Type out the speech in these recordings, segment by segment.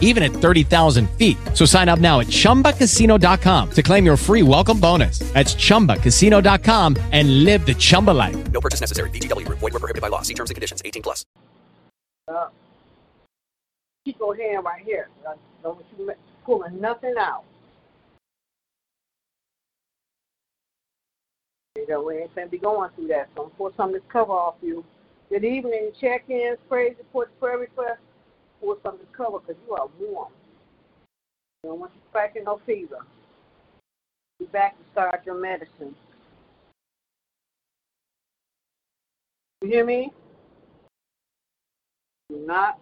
even at 30,000 feet. So sign up now at chumbacasino.com to claim your free welcome bonus. That's chumbacasino.com and live the Chumba life. No purchase necessary. VGW Group. Void were prohibited by law. See terms and conditions. 18 plus. Uh, keep your hand right here. I don't want you pulling nothing out. You know, we ain't gonna be going through that. So I'm pour some of this cover off you. Good evening, check-ins, praise reports, prayer requests. Pour some of this cover because you are warm. You don't want you spiking no fever. Be back to start your medicine. You hear me? Do not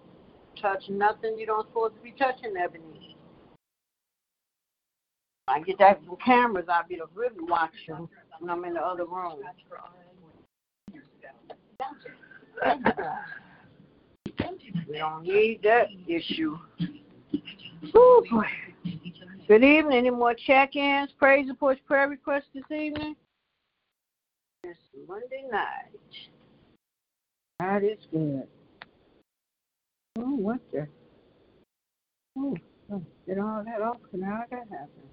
touch nothing you don't supposed to be touching, Ebony. I get that from cameras, I'll be the really watching when I'm in the other room. we don't need that issue. Ooh, boy. Good evening. Any more check-ins, praise reports, prayer requests this evening? It's Monday night. That is good. Oh, what the? Oh, oh, get all that off, and how that happened?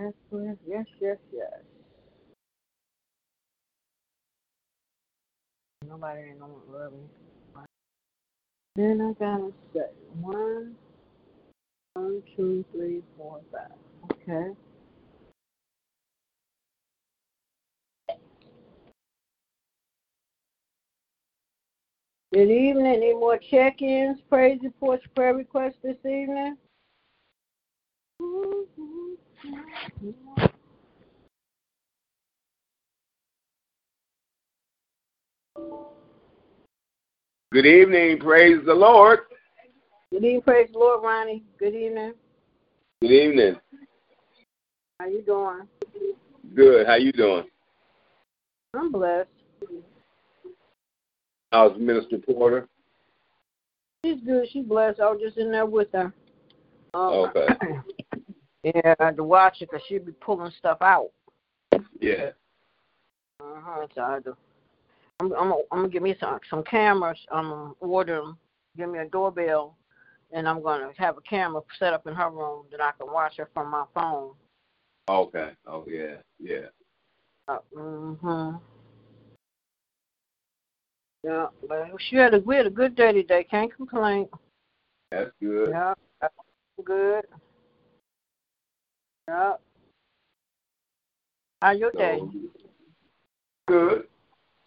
Yes, yes, yes, yes, Nobody ain't gonna love me. Then I gotta say one, one, two, three, four, five. Okay. Good evening. Any more check-ins, praise reports, prayer requests this evening? Good evening. Praise the Lord. Good evening, praise the Lord, Ronnie. Good evening. Good evening. How you doing? Good. How you doing? I'm blessed. How's Minister Porter? She's good. She's blessed. I was just in there with her. Um, Okay. yeah, I had to watch it because she'd be pulling stuff out. Yeah. Uh huh. So I had to. I'm, I'm, I'm gonna give me some some cameras. I'm gonna order them. Give me a doorbell, and I'm gonna have a camera set up in her room that I can watch her from my phone. Okay. Oh yeah. Yeah. Uh, mm-hmm. Yeah, but she had a we had a good day today. Can't complain. That's good. Yeah, that's good. Yeah. How's your day? Good.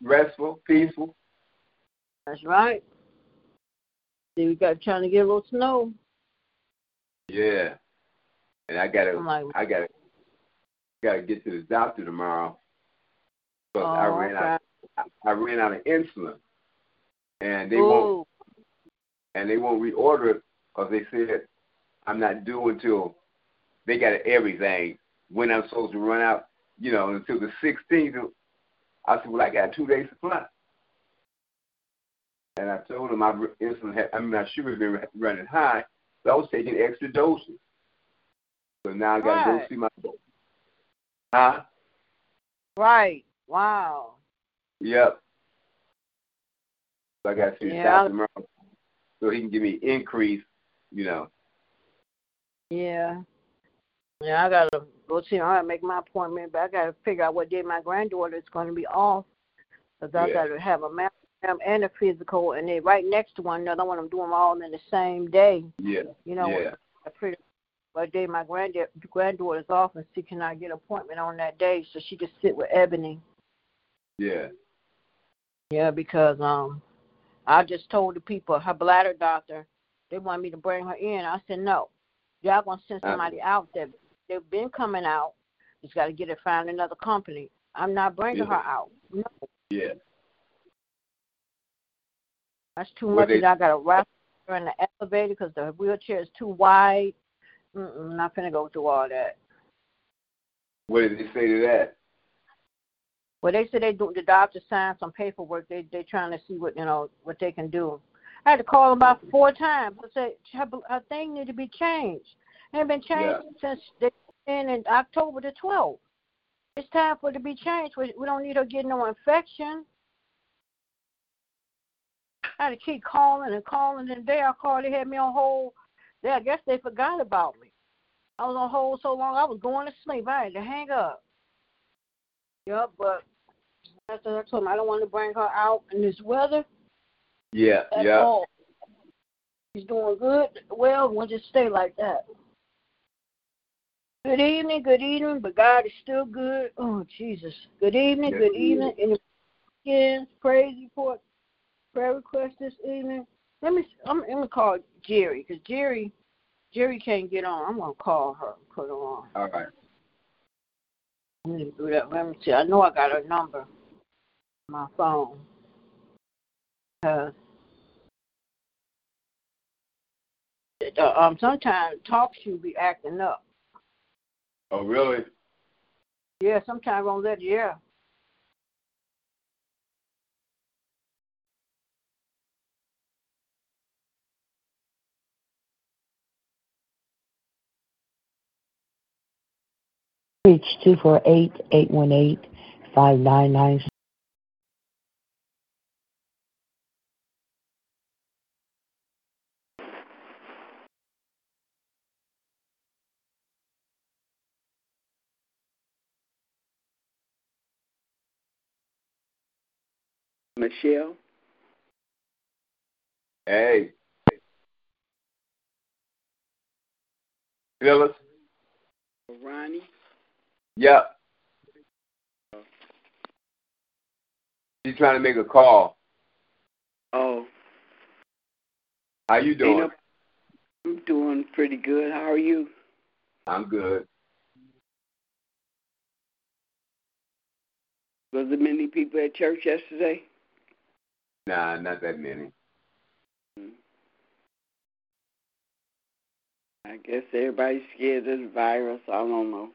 Restful. Peaceful. That's right. See, we got trying to get a little snow. Yeah. And I gotta. Like, I gotta. Gotta get to the doctor tomorrow. But I Oh, ran okay. out. I, I ran out of insulin, and they won't. And they won't reorder it because they said I'm not due until they got everything when I'm supposed to run out. You know, until the 16th. I said, well, I got two days supply. And I told them my insulin had, I mean, my sugar's been running high, so I was taking extra doses. So now I got to Right. go see my. Doctor. Huh? right. Wow. Yep. So I got to see Yeah. tomorrow, so he can give me increase. You know. Yeah. Yeah, I gotta go see. I gotta make my appointment, but I gotta figure out what day my granddaughter is going to be off. Cause I Yeah. gotta have a mammogram and a physical, and they're right next to one another. I want them doing them all in the same day. Yeah. You know, yeah. I figure what day my granddad granddaughter's off, and see can I get an appointment on that day so she can sit with Ebony. Yeah. Yeah, because um, I just told the people her bladder doctor they want me to bring her in. I said no, y'all gonna send somebody out that they've been coming out. Just got to get it find another company. I'm not bringing her out. No, Yeah. that's too Well, much. they- I got to wrap her in the elevator because the wheelchair is too wide. Mm-mm, not gonna go through all that. What did they say to that? Well, they said they do the doctor signed some paperwork. They they trying to see what you know what they can do. I had to call them about four times. I said her, her thing need to be changed. Ain't been changed Yeah. since they in in October the twelfth. It's time for it to be changed. We, we don't need her getting no infection. I had to keep calling and calling, and they I called. They had me on hold. They, I guess they forgot about me. I was on hold so long, I was going to sleep. I had to hang up. Yep, but that's what I told him. I don't want to bring her out in this weather Yeah, yeah. all. She's doing good. Well, we'll just stay like that. Good evening, good evening, but God is still good. Oh, Jesus. Good evening, Yes, good evening. Any again, praise report, prayer request this evening. Let me, I'm, I'm going to call Jerry because Jerry, Jerry can't get on. I'm going to call her and put her on. All right. Let me do that. Let me see. I know I got her number on my phone. Uh, uh, um, sometimes talks should be acting up. Oh, really? Yeah, sometimes on that, yeah. Reach 248 818 5996. Michelle. Hey. Phyllis? Ronnie. Yep. She's trying to make a call. Oh, How you doing? I'm doing pretty good. How are you? I'm good. Was there many people at church yesterday? Nah, not that many. Hmm. I guess everybody's scared of the virus. I don't know.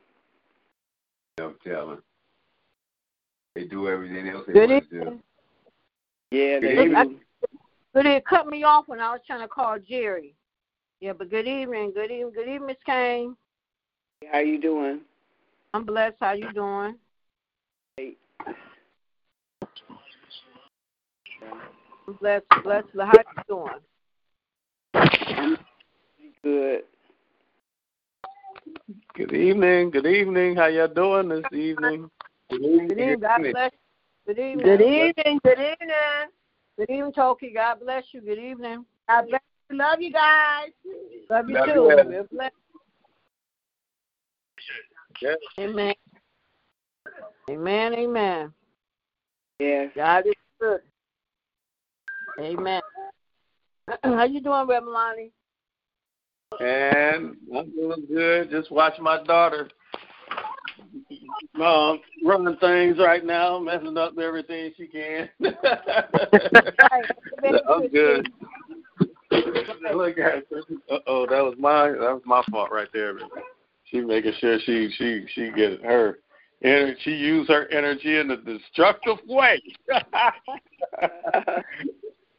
No telling. They do everything else they Good want to do. Yeah, they Good do. evening. But it cut me off when I was trying to call Jerry. Yeah, but good evening, good evening, good evening, Miss Kane. How you doing? I'm blessed. How you doing? Hey. I'm blessed, blessed. How you doing? I'm good. Good evening. Good evening. How y'all doing this evening? Good Good evening. God bless you. Good evening. Good evening. Good evening. Good evening, Toki. God bless you. Good evening. God bless you. Love you guys. Love you Love too. you, Ed. We're blessed. Yes. Amen. Amen. Amen. Yes. God is good. Amen. How you doing, Reverend Lonnie? And I'm doing good. Just watching my daughter um, running things right now, messing up everything she can. I'm good. Look at Uh oh, that was my that was my fault right there. She making sure she she she get her energy. She use her energy in a destructive way.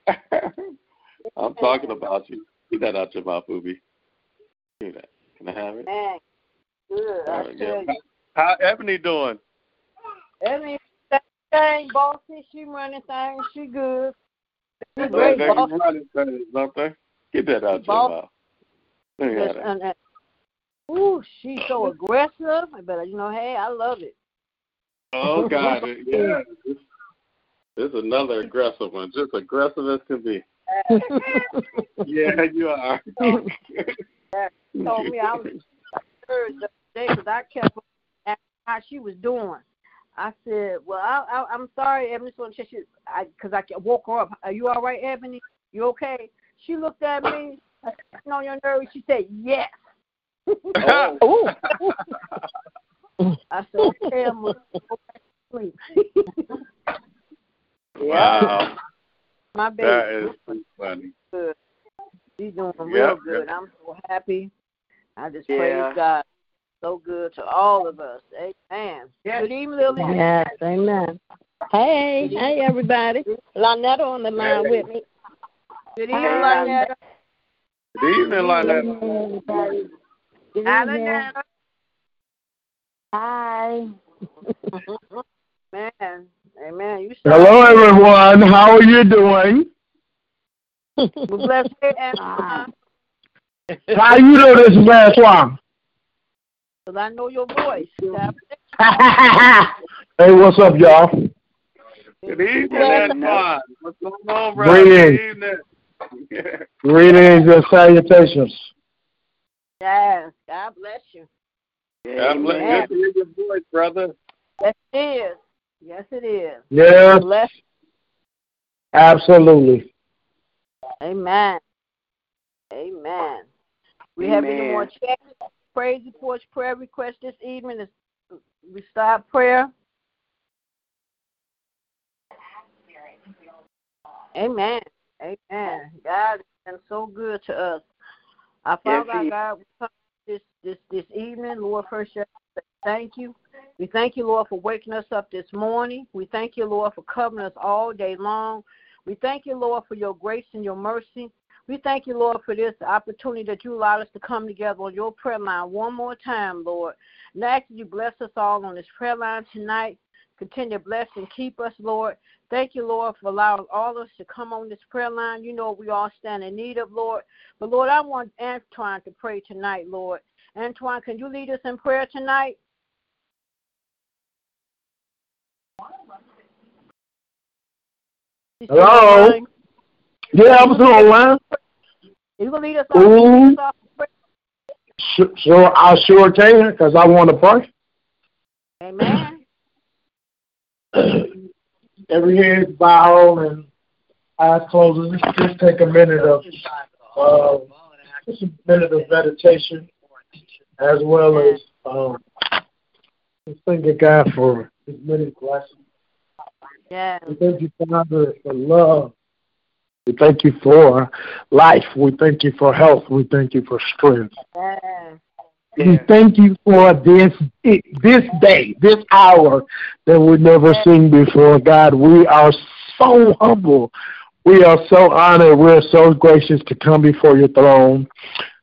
I'm talking about you. Get that out your mouth, booby. Do that. Can I have it? Man, good. I Uh, yeah. you. How Ebony doing? Every thing, bossy, she running things. She good. She Oh, great, boss. running things? Get that out your mouth. Look at that. and, and, ooh, she's so aggressive. But you know, hey, I love it. Oh God, yeah. This, is another aggressive one. Just aggressive as can be. Yeah, you are. She told me I was her the day because I kept asking how she was doing. I said, "Well, I, I, I'm sorry, Ebony. So she, I, because I woke her up. Are you all right, Ebony? You okay?" She looked at me. I said, "On your nerves?" She said, "Yes." Oh. I said, "Okay, I'm gonna go back to sleep." Wow, My baby, that is too funny. good. She's doing Yeah, real yeah. good. I'm so happy. I just Yeah. praise God. So good to all of us. Amen. Good evening, Lily. Yes, amen. Hey, hey, everybody. Lynetta on the line with me. Good evening, Lynetta. Good evening, Lynette. Good Hi, evening. Lynetta. Hi. Man, amen. You Hello, everyone. How are you doing? We bless you, and Ah. How you know this last one? because I know your voice. Hey, what's up, y'all? Good evening, Antoine. What's going on, brother? Greetings. Good evening. Greetings and salutations. Yes, God bless you. God bless Amen. you. to hear your voice, brother. Yes, it is. Yes, it is. Yes, Bless. absolutely. Amen. Amen. We have any more checks, praise reports, prayer requests this evening? As we start prayer. Amen. Amen. God has been so good to us. Our Yes, Father, our God, we come this this this evening, Lord. First, just say thank you. We thank you, Lord, for waking us up this morning. We thank you, Lord, for covering us all day long. We thank you, Lord, for your grace and your mercy. We thank you, Lord, for this opportunity that you allowed us to come together on your prayer line one more time, Lord. And I ask that you bless us all on this prayer line tonight. Continue to bless and keep us, Lord. Thank you, Lord, for allowing all of us to come on this prayer line. You know we all stand in need of, Lord. But, Lord, I want Antoine to pray tonight, Lord. Antoine, can you lead us in prayer tonight? Hello? Yeah, I'm still online. You gonna lead us off, Ooh. lead us off in prayer? Sure, sure I sure can, because I want to pray. Amen. Every head bowed and eyes closed. Let's just take a minute of uh, just a minute of meditation, as well as um, just thanking God for His many blessings. Yes. We thank you, Father, for love. We thank you for life. We thank you for health. We thank you for strength. Yeah. We thank you for this this day, this hour that we've never seen before. God, we are so humble. We are so honored. We're so gracious to come before your throne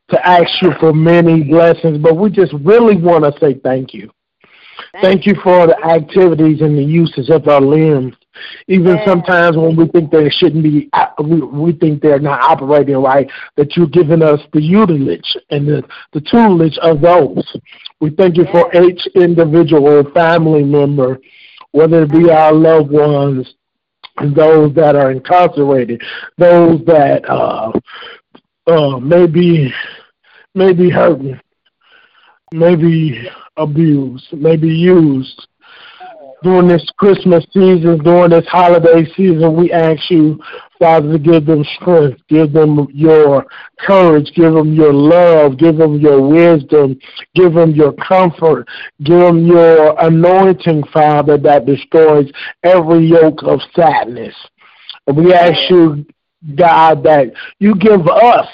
to ask you for many blessings, but we just really want to say thank you. Thank you for the activities and the uses of our limbs. Even sometimes when we think they shouldn't be, we, we think they're not operating right, that you've given us the utilage and the, the toolage of those. We thank you for each individual family member, whether it be our loved ones, those that are incarcerated, those that uh, uh, may be may be hurting, maybe abused, maybe used. During this Christmas season, during this holiday season, we ask you, Father, to give them strength, give them your courage, give them your love, give them your wisdom, give them your comfort, give them your anointing, Father, that destroys every yoke of sadness. We ask you, God, that you give us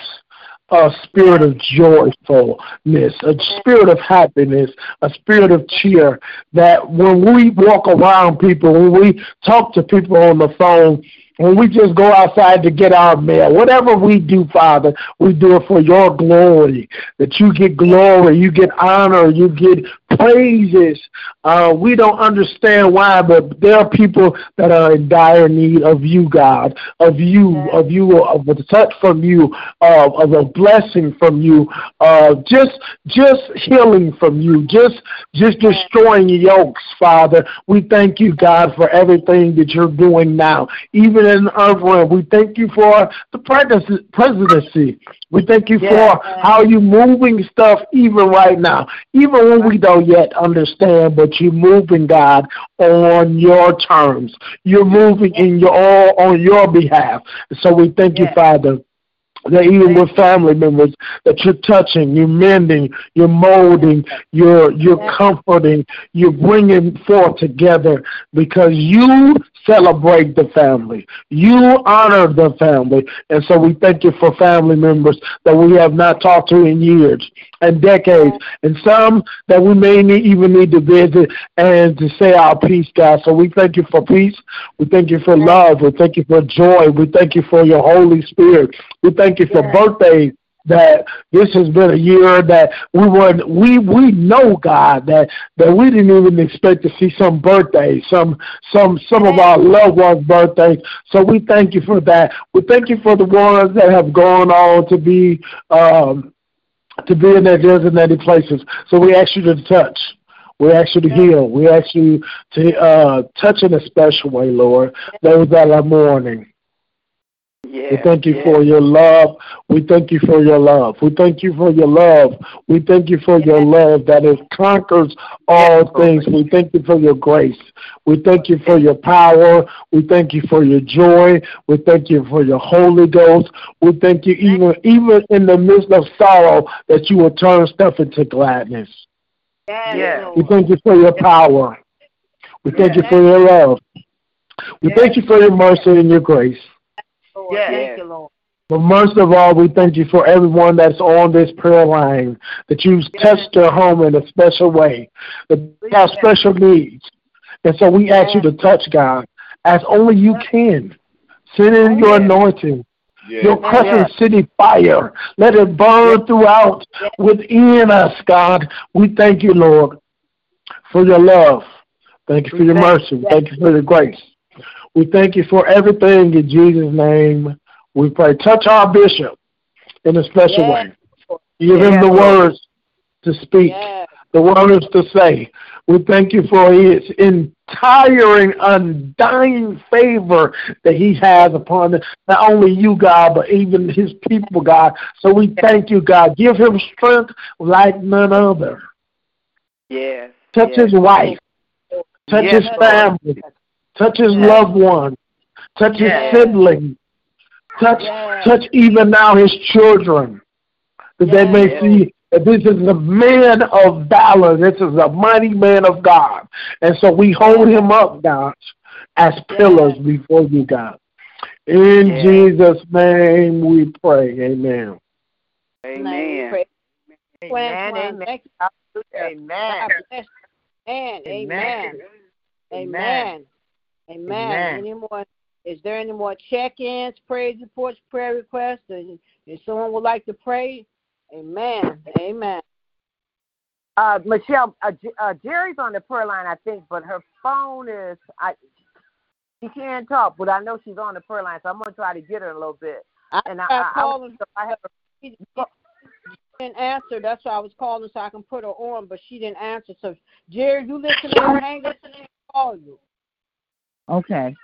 a spirit of joyfulness, a spirit of happiness, a spirit of cheer. That when we walk around people, when we talk to people on the phone, when we just go outside to get our mail, whatever we do, Father, we do it for your glory. That you get glory, you get honor, you get praises. Uh, we don't understand why, but there are people that are in dire need of you, God, of you, of you, of a touch from you, of, of a blessing from you, uh, just just healing from you, just just destroying yokes, Father. We thank you, God, for everything that you're doing now, even in the earth realm. We thank you for the presidency- presidency. We thank you for how you're moving stuff even right now, even when we don't yet understand, but you're moving, God, on your terms. You're moving in your all on your behalf. So we thank you, Father that even with family members that you're touching, you're mending, you're molding, you're you're comforting, you're bringing forth together because you celebrate the family. You honor the family. And so we thank you for family members that we have not talked to in years and decades, and some that we may need, even need to visit and to say our peace, God. So we thank you for peace. We thank you for love. We thank you for joy. We thank you for your Holy Spirit. We thank you for birthdays that this has been a year that we were we we know God that that we didn't even expect to see some birthdays, some some some of our loved ones' birthdays. So we thank you for that. We thank you for the ones that have gone on to be um, to be in their designated places. So we ask you to touch. We ask you to heal. We ask you to uh, touch in a special way, Lord, those that are mourning. Yeah. We thank you yeah. for your love. We thank you for your love. We thank you for your love. We thank you for your love that it conquers all things. We thank you for your grace. We thank you for your power. We thank you for your joy. We thank you for your Holy Ghost. We thank you even even in the midst of sorrow that you will turn stuff into gladness. Yes. We thank you for your power. We thank you for your love. We thank you for your mercy and your grace. Lord. Yes. Thank you, Lord. But most of all, we thank you for everyone that's on this prayer line, that you've touched their home in a special way, that they have special needs. And so we ask you to touch, God, as only you can. Send in your anointing, your crescent city fire. Let it burn throughout within us, God. We thank you, Lord, for your love. Thank you for your mercy. Thank you for your grace. We thank you for everything in Jesus' name. We pray. Touch our bishop in a special Yes. way. Give him the words to speak, Yes. the words to say. We thank you for his entire, and undying favor that he has upon not only you, God, but even his people, God. So we thank you, God. Give him strength like none other. Yes. Touch yes. his wife. Touch Yes, his family. Touch his Yes. loved ones. Touch his Yes. siblings. Touch Yes. touch even now his children. That they may see that this is a man of valor. This is a mighty man of God. And so we hold him up, God, as pillars before you, God. In Yes. Jesus' name we pray. Amen. Amen. Amen. Amen. Thank you. Amen. God bless you. Amen. Amen. Amen. Amen. Amen. Any more? Is there any more check-ins, praise reports, prayer requests? And if someone would like to pray, Amen. Amen. Uh, Michelle, uh, uh, Jerry's on the prayer line, I think, but her phone is. I. She can't talk, but I know she's on the prayer line, so I'm gonna try to get her a little bit. I And I, I, I, calling so I have her. She didn't answer. That's why I was calling so I can put her on, but she didn't answer. So, Jerry, you listen. listening? Hang up and call you. Okay.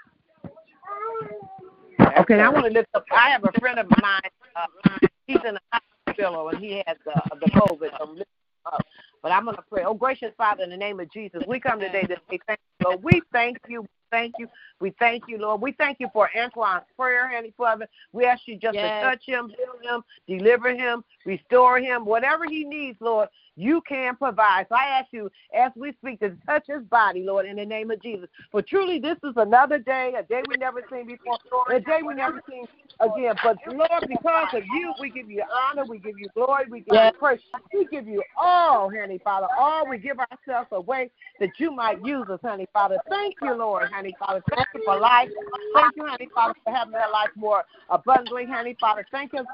Okay, I want to lift up. I have a friend of mine. Uh, he's in the hospital and he has the the COVID. So I'm lifting up. But I'm going to pray. Oh, gracious Father, in the name of Jesus, we come today to say thank you, Lord. We thank you. Thank you. We thank you, Lord. We thank you for Antoine's prayer, Heavenly Father. We ask you just Yes. to touch him, heal him, deliver him, restore him, whatever he needs, Lord. You can provide. So I ask you, as we speak, to touch his body, Lord, in the name of Jesus. For truly, this is another day, a day we never seen before, a day we never seen again. But Lord, because of you, we give you honor, we give you glory, we give you praise, we give you all, honey Father, all. We give ourselves away that you might use us, honey Father. Thank you, Lord, honey Father. Thank you for life. Thank you, honey Father, for having that life more abundantly, honey Father. Thank you.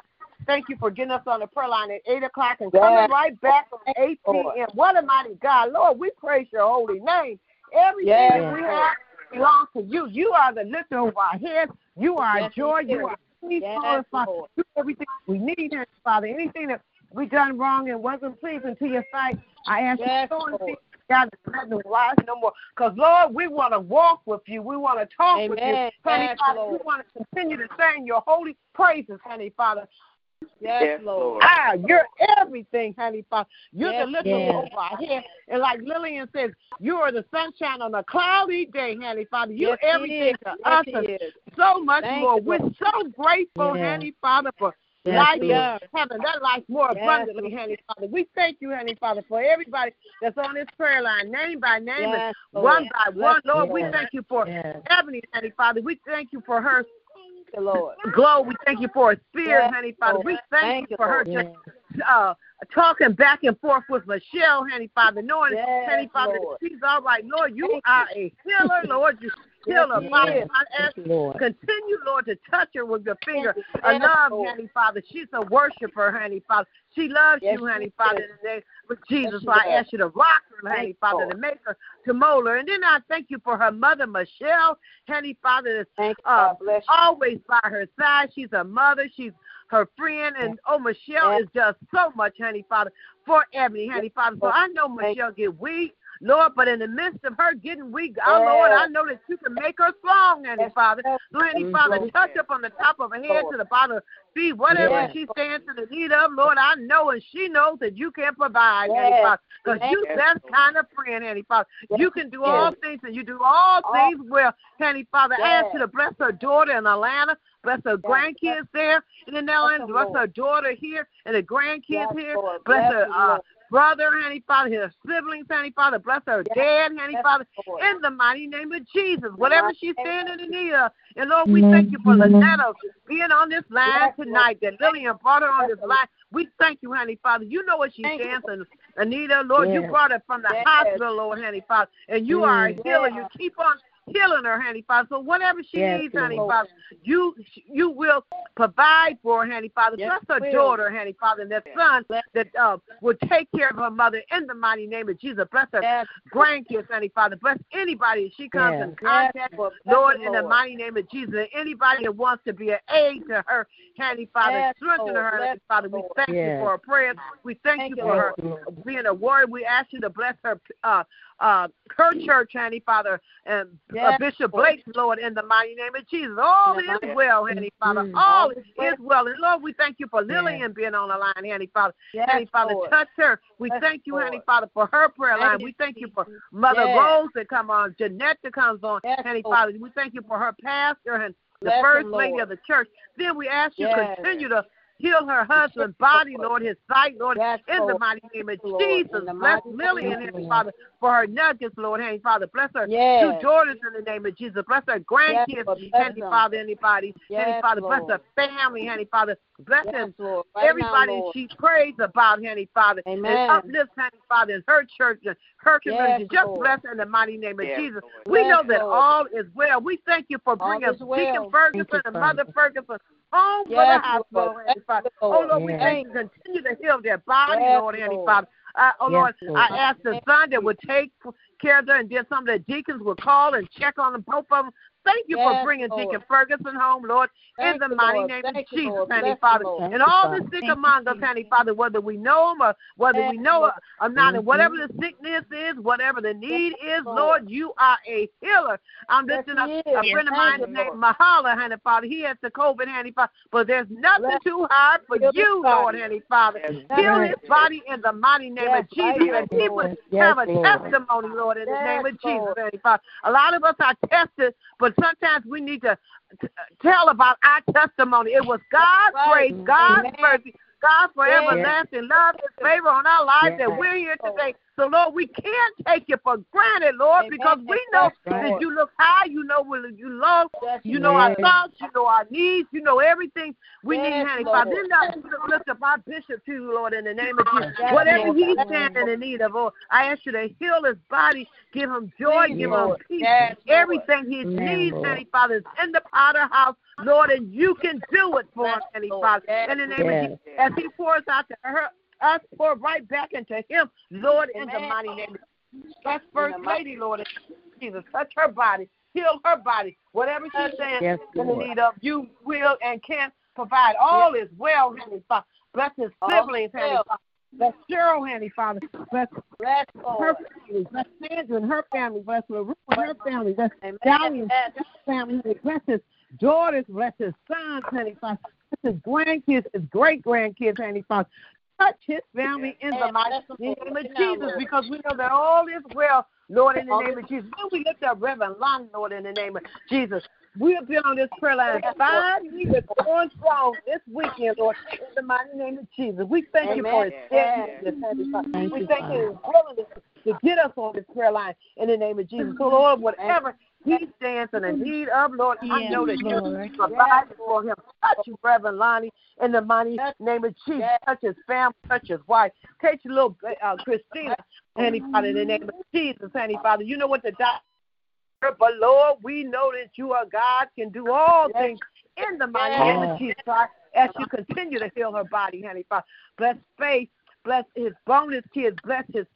Thank you for getting us on the prayer line at 8 o'clock and coming Yes. right back at 8 p.m. What a mighty God. Lord, we praise your holy name. Everything Yes. that we have belongs to you. You are the lifter of our heads. You are Yes, joy. you are. peace, Yes, Father. You everything we need, Father. Anything that we done wrong and wasn't pleasing to your sight, I ask Yes, you to God them rise no more. Because Lord, we want to walk with you. We want to talk with you, honey Yes, Father. Lord. We want to continue to sing your holy praises, honey Father. Yes, Yes, Lord. Ah, you're everything, honey Father. You're Yes, the lifter yes. over our head. And like Lillian says, you are the sunshine on a cloudy day, honey Father. You're Yes, everything to Yes, us and so much Thank more. you, We're so grateful, Yeah. honey Father, for Yes, life in heaven, that life more Yes, abundantly. Heavenly Father. We thank you, honey, Father, for everybody that's on this prayer line, name by name, and Yes, Lord. one by one. Lord, we thank you for Yes. Ebony, Heavenly Father. We thank you for her you, Lord. glow. We thank you for her spirit, Yes, Heavenly Father. Lord. We thank, Thank you you, for her just uh, talking back and forth with Michelle, Heavenly Father, knowing, Yes, Heavenly Father, Lord. she's all right. Lord, you Thank are a healer, Lord. You heal her Yes, body. yes. I ask Thank Lord. Continue, Lord, to touch her with your finger. Yes, I love, Lord. Heavenly Father. She's a worshiper, honey, Father. She loves Yes, you, honey, Heavenly Father, is. in the name of Jesus. she so I does. ask you to rock her, honey, Heavenly Father, Lord. to make her, to mold her. And then I thank you for her mother, Michelle, honey, Father, that's Thank uh, God bless you. always by her side. She's a mother. She's her friend. And oh, Michelle Yes. is just so much, honey, Father, for Ebony, honey, Father. So I know Thank Michelle get weak. Lord, but in the midst of her getting weak, oh Lord, I know that you can make her strong, Yes. Father. Mhm. Father, touch her from the top of her head Lord. to the bottom of her feet, whatever Yes. she stands in the need of, Lord, I know and she knows that you can provide, Yes. Father. Because you that kind of friend, honey, Father. You can do all things and you do all All- things well, honey, Father. I ask you to bless her daughter in Atlanta, bless her grandkids there in the Netherlands, bless her daughter here and the grandkids here. Bless her uh, Lord. Brother, honey, Father, her siblings, honey, Father. Bless her Yes. dad, honey, Yes, Father. Lord. In the mighty name of Jesus, whatever mighty she's standing in need of. And Lord, we thank you for Lynetta being on this line Yes, tonight, that Lillian brought her on this line. We thank you, honey, Father. You know what she's you. Anita, Lord, you brought her from the Yes. hospital, Lord, honey, Father. And you are a Yes. healer. You keep on healing her, honey, Father. So whatever she Yes, needs, honey, Lord. Father, you you will provide for her, honey, Father. Yes, Bless her will. daughter, honey, Father, and that son that uh, will take care of her mother in the mighty name of Jesus. Bless her Yes. grandkids, honey, Father. Bless anybody she comes Yes. in contact Lord. Bless Lord, in the mighty name of Jesus, and anybody that wants to be an aid to her, Handy Father, strengthen Lord. her, Handy Father. We Lord. thank you for her prayers. We thank, Thank you for her being a word. We ask you to bless her, uh, uh, her church, Handy Father, and uh, Yes, Bishop Lord. Blake, Lord, in the mighty name of Jesus. All the is well, Handy Father. All is well. And Lord, we thank you for Lillian being on the line, Handy Father. Yes, Handy Father, Lord. touch her. We Yes, thank you. Handy Father, for her prayer line. We thank you for Mother Yes. Rose that come on, Jeanette that comes on, Yes, Lord. Father. We thank you for her pastor and the Bless first lady of the church. Then we ask you Yes. continue to heal her husband's body, Lord, his sight, Lord, Yes, in the mighty name of Lord, Jesus. Bless mighty name Lillian, Heavenly Father, for her nuggets, Lord, Heavenly Father. Bless her Yes. two daughters in the name of Jesus. Bless her grandkids, Lord. Bless Heavenly them. Father, anybody, Heavenly Yes, Father. Bless Lord. her family, Heavenly Father. Bless Yes, them Lord. Right everybody now, she prays about, Heavenly Father, Amen. and uplift, Heavenly Father, in her church and her community. Yes, Just Lord. bless her in the mighty name of Yes, Jesus. Lord. We Bless, know that all is well. We thank you for bringing is well. Deacon Ferguson and Mother Ferguson home from Yes, the hospital, Lord. Heavenly Father. Yes, Oh, Lord, we thank you. Continue to heal their body, Yes, Lord, Heavenly Lord. Father. Uh, oh, Yes, Lord, Lord. I asked the son that would take care of them, and then some of the deacons would call and check on them, both of them. Thank you Yes, for bringing Lord. Deacon Ferguson home, Lord, in the mighty Lord. name Thank of Jesus, Lord. Heavenly Bless you, Father. Lord. And all the sick among us, Heavenly Father, whether we know them or whether Yes, we know Lord. or not, and whatever the sickness is, whatever the need is, Lord. Lord, you are a healer. I'm Yes, listening up he a is. friend of mine you, named Mahala, Heavenly Father. He has the COVID, Heavenly Father, but there's nothing Bless- too hard for you. Lord, Heavenly Father. Yes, Heal Lord. his body in the mighty name Yes, of Jesus, and he would have a testimony, Lord, in the name of Jesus, Lord. Heavenly Father. A lot of us are tested, but sometimes we need to t- tell about our testimony. It was God's right. grace, God's Amen. mercy, God's for Yes. love, His favor on our lives that we're here today. So, Lord, we can't take it for granted, Lord, Amen. because we know Yes, that you look high, you know where you Yes, you know our thoughts, you know our needs, you know everything we need, Honey. Father. Then I lift up our bishop to you, Lord, in the name of Jesus. Yes, Whatever Lord. he's Yes, standing in need of, Lord, I ask you to heal his body, give him joy, Please, give him peace. Yes, Everything he needs. Honey Father, is in the potter house, Lord, and you can do it for him, Yes, Lord. Father. Yes, In the name Yes. of Jesus, as he pours out to her, us, pour right back into him, Lord, in the mighty name of Jesus. That's First In the mighty- Lady, Lord, Jesus. Touch her body, heal her body. Whatever she's saying Yes, in the Lord. need of, you will and can provide. All is well, Heavenly Father. Bless his siblings, is Heavenly. Father. Bless Cheryl, Heavenly Father. Bless Bless, her family. Bless Sandra and her family. Bless LaRue and her family. Bless Amen. Dolly and her family. Bless his daughters. Bless his sons, Heavenly Father. Bless his grandkids, his great grandkids, Heavenly Father. Touch his family in the mighty name of Jesus because we know that all is well, Lord, in the name of Jesus. When we lift up Reverend Lon, Lord, in the name of Jesus, we have been on this prayer line five years going strong this weekend, Lord, in the mighty name of Jesus. We thank you for his steadiness. We thank you for his willingness to get us on this prayer line in the name of Jesus. So, Lord, whatever he stands in the need of, Lord, I know that you provide for him. Touch you, Reverend Lonnie in the mighty name of Jesus. Touch his family, touch his wife. Touch little uh, Christina, Handy Father, in the name of Jesus, Handy Father. You know what the doctor, but Lord, we know that you are God, can do all things in the mighty name of Jesus. God, as you continue to heal her body, Handy Father. Bless faith bless his bonus kids, bless his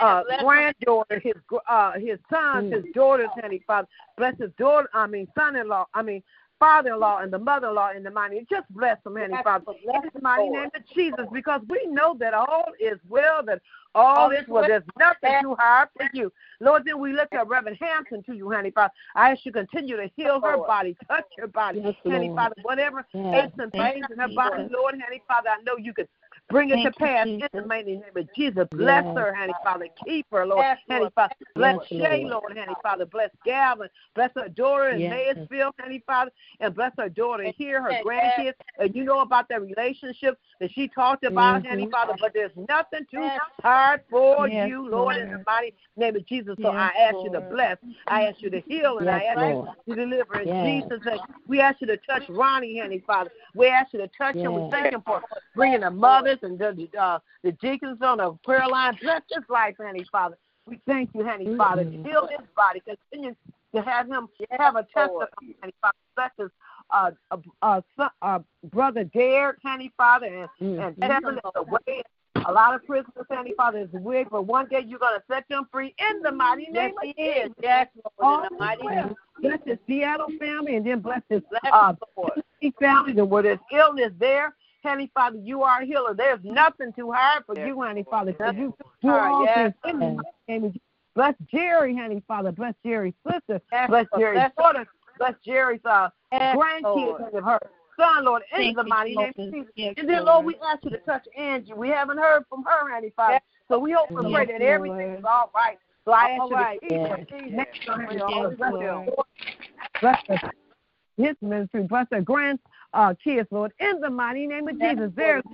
uh, granddaughter, his uh, his sons, his daughters, Heavenly Father. Bless his daughter, I mean son-in-law, I mean father-in-law and the mother-in-law in the mighty. Just bless them, Heavenly Father. In the mighty name of Jesus, because we know that all is well, that all is well. There's nothing too hard for you. Lord, then we lift up Reverend Hampton to you, honey Father. I ask you continue to heal her body, touch her body, yes, honey Father. Whatever aches and pains in her body, Lord, honey Father, I know you can Bring it to pass in the mighty name of Jesus. Bless yes. her, honey Father. Keep her, Lord. Yes, honey Father. Bless yes, Shay, Lord, honey Father. Bless Gavin. Bless her daughter in yes. Maysfield, honey Father. And bless her daughter here, her grandkids. And you know about that relationship that she talked about, mm-hmm. honey Father. But there's nothing too hard for you, Lord, in the mighty name of Jesus. So I ask Lord. you to bless. I ask you to heal. And I ask Lord. you to deliver in Jesus' name. We ask you to touch Ronnie, honey Father. We ask you to touch him. We thank him for bringing the mothers and the uh, the deacons on the prayer line. Bless his life, honey, Father. We thank you, honey, mm-hmm. Father. Heal his body. Continue to have him have a testimony, honey, Father. Bless his uh, uh, uh, son, uh, brother Derek, honey, Father, and, mm-hmm. and Kevin is away. A lot of prisoners, honey, Father, is away, but one day you're going to set them free in the mighty name yes, of Jesus. Yes, Lord, in the mighty name. Bless his Seattle family, and then bless his uh, family, and where there's illness there, Honey Father, you are a healer. There's nothing too hard for you, Honey Father, because you do all yes. things in the Bless Jerry, Honey Father. Bless Jerry's sister. Yes. Bless Jerry's daughter. Bless Jerry's uh, yes, grandkids and her son, Lord, in the mighty name of Jesus. Yes, and then, Lord, we ask you to touch Angie. We haven't heard from her, Honey Father. So we hope and pray that everything is all right. So I ask all you right. to keep her. Bless her. His ministry. Bless her grand uh, kids, Lord, in the mighty name of Jesus. There's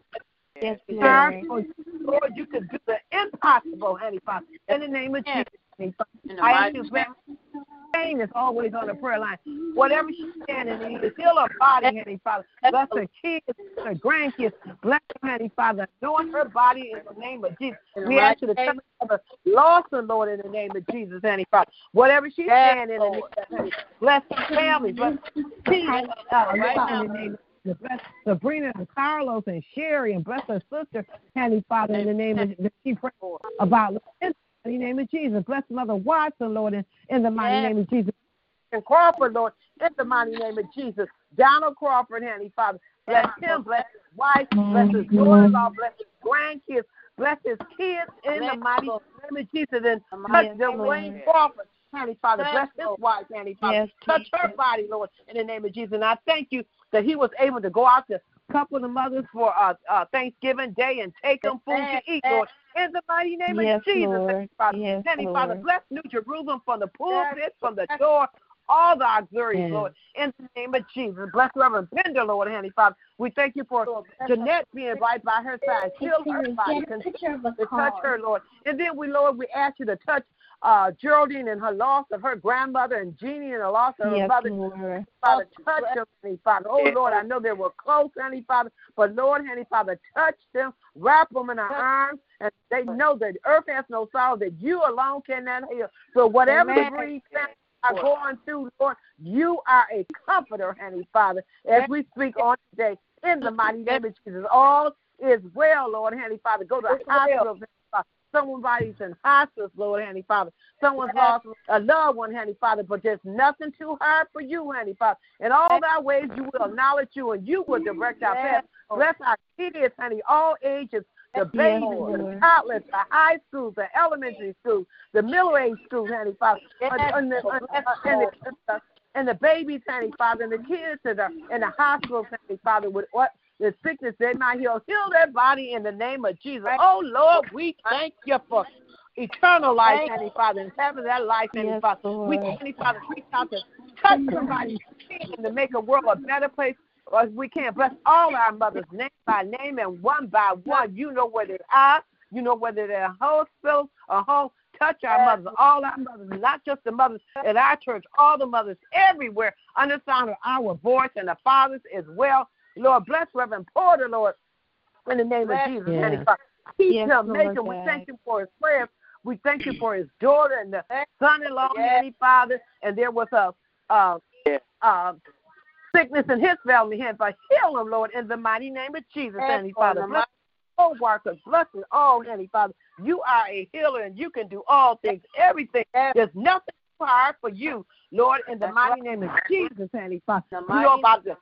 yes, Lord. Lord, you can do the impossible, honey, Father, in the name of Jesus. I ask you, pain is always on the prayer line. Whatever she's standing in, heal her body, honey, Father. Bless her kids, her grandkids. Bless her, honey, Father. Anoint her body in the name of Jesus. We ask you to touch her Lawson, Lord, in the name of Jesus, honey, Father. Whatever she's standing in, bless her family. Bless her uh, right in the name of bless Sabrina and Carlos and Sherry and bless her sister, Honey Father, in the name of that she prayed about mighty name of Jesus. Bless Mother Watson, Lord, in, in the mighty yes. name of Jesus. And Crawford, Lord, in the mighty name of Jesus. Donald Crawford, Honey Father. Bless uh-huh. him, bless his wife, bless his mm-hmm. daughter-in-law, bless his grandkids, bless his kids in the mighty name of Jesus. And touch Dwayne Crawford. Honey Father, bless his wife, Honey Father. Yes, touch her body, Lord, in the name of Jesus. And I thank you that he was able to go out to couple of mothers for uh, uh, Thanksgiving Day and take them food to eat, Lord. In the mighty name yes, of Jesus, Lord. Father. Yes, Heavenly Lord. Father, bless New Jerusalem from the pulpit, from the door, all the auxiliaries, yes. Lord, in the name of Jesus. Bless Reverend Pender, Lord, Heavenly Father. We thank you for Jeanette being right by her side. Heal her body. Continue to touch her, Lord. And then we, Lord, we ask you to touch uh, Geraldine and her loss of her grandmother, and Jeannie and the loss of her yes, mother. Lord. Father, touch them, Heavenly Father. Oh, Lord, I know they were close, Heavenly Father, but Lord, Heavenly Father, touch them, wrap them in our arms, and they know that earth has no sorrow, that you alone cannot heal. So whatever Amen. the bereaved are going through, Lord, you are a comforter, Heavenly Father, as we speak on today. In the mighty name of Jesus, all is well, Lord, Heavenly Father. Go to the hospitals, Somebody's in hospice, Lord, Handy Father. Someone's lost a loved one, Handy Father, but there's nothing too hard for you, Handy Father. In all thy ways, you will acknowledge you and you will direct our path. Bless our kids, honey, all ages, the babies, the toddlers, the high schools, the elementary schools, the middle age schools, honey, Father, and, the, and, the, uh, and the babies, honey, Father, and the kids that are in the hospitals, honey, Father, with what the sickness they might heal. Heal their body in the name of Jesus. Oh Lord, we thank you for eternal life, Thank Heavenly Father, and having that life, Heavenly Yes, Father. Lord. We, Heavenly Father, reach out to touch somebody's skin to make a world a better place. Or we can bless all our mothers name by name and one by one. You know where they are. You know whether they're in hospitals or home. Touch our mothers, all our mothers, not just the mothers at our church, all the mothers everywhere. Under the sound of our voice and the fathers as well. Lord, bless Reverend Porter, Lord, in the name Bless of Jesus. him. Heavenly Father. Keep Yes, him, make him. We thank you for his prayers. We thank you for his daughter and the son-in-law, Yes. Heavenly Father. And there was a uh, Yes. uh, sickness in his family, Heavenly Father. Heal him, Lord, in the mighty name of Jesus, Yes, Heavenly Father. in the Bless all workers, bless them all, Heavenly Father. You are a healer and you can do all things, everything. There's nothing too hard for you, Lord, in the mighty name of Jesus, Heavenly Father. The You know about the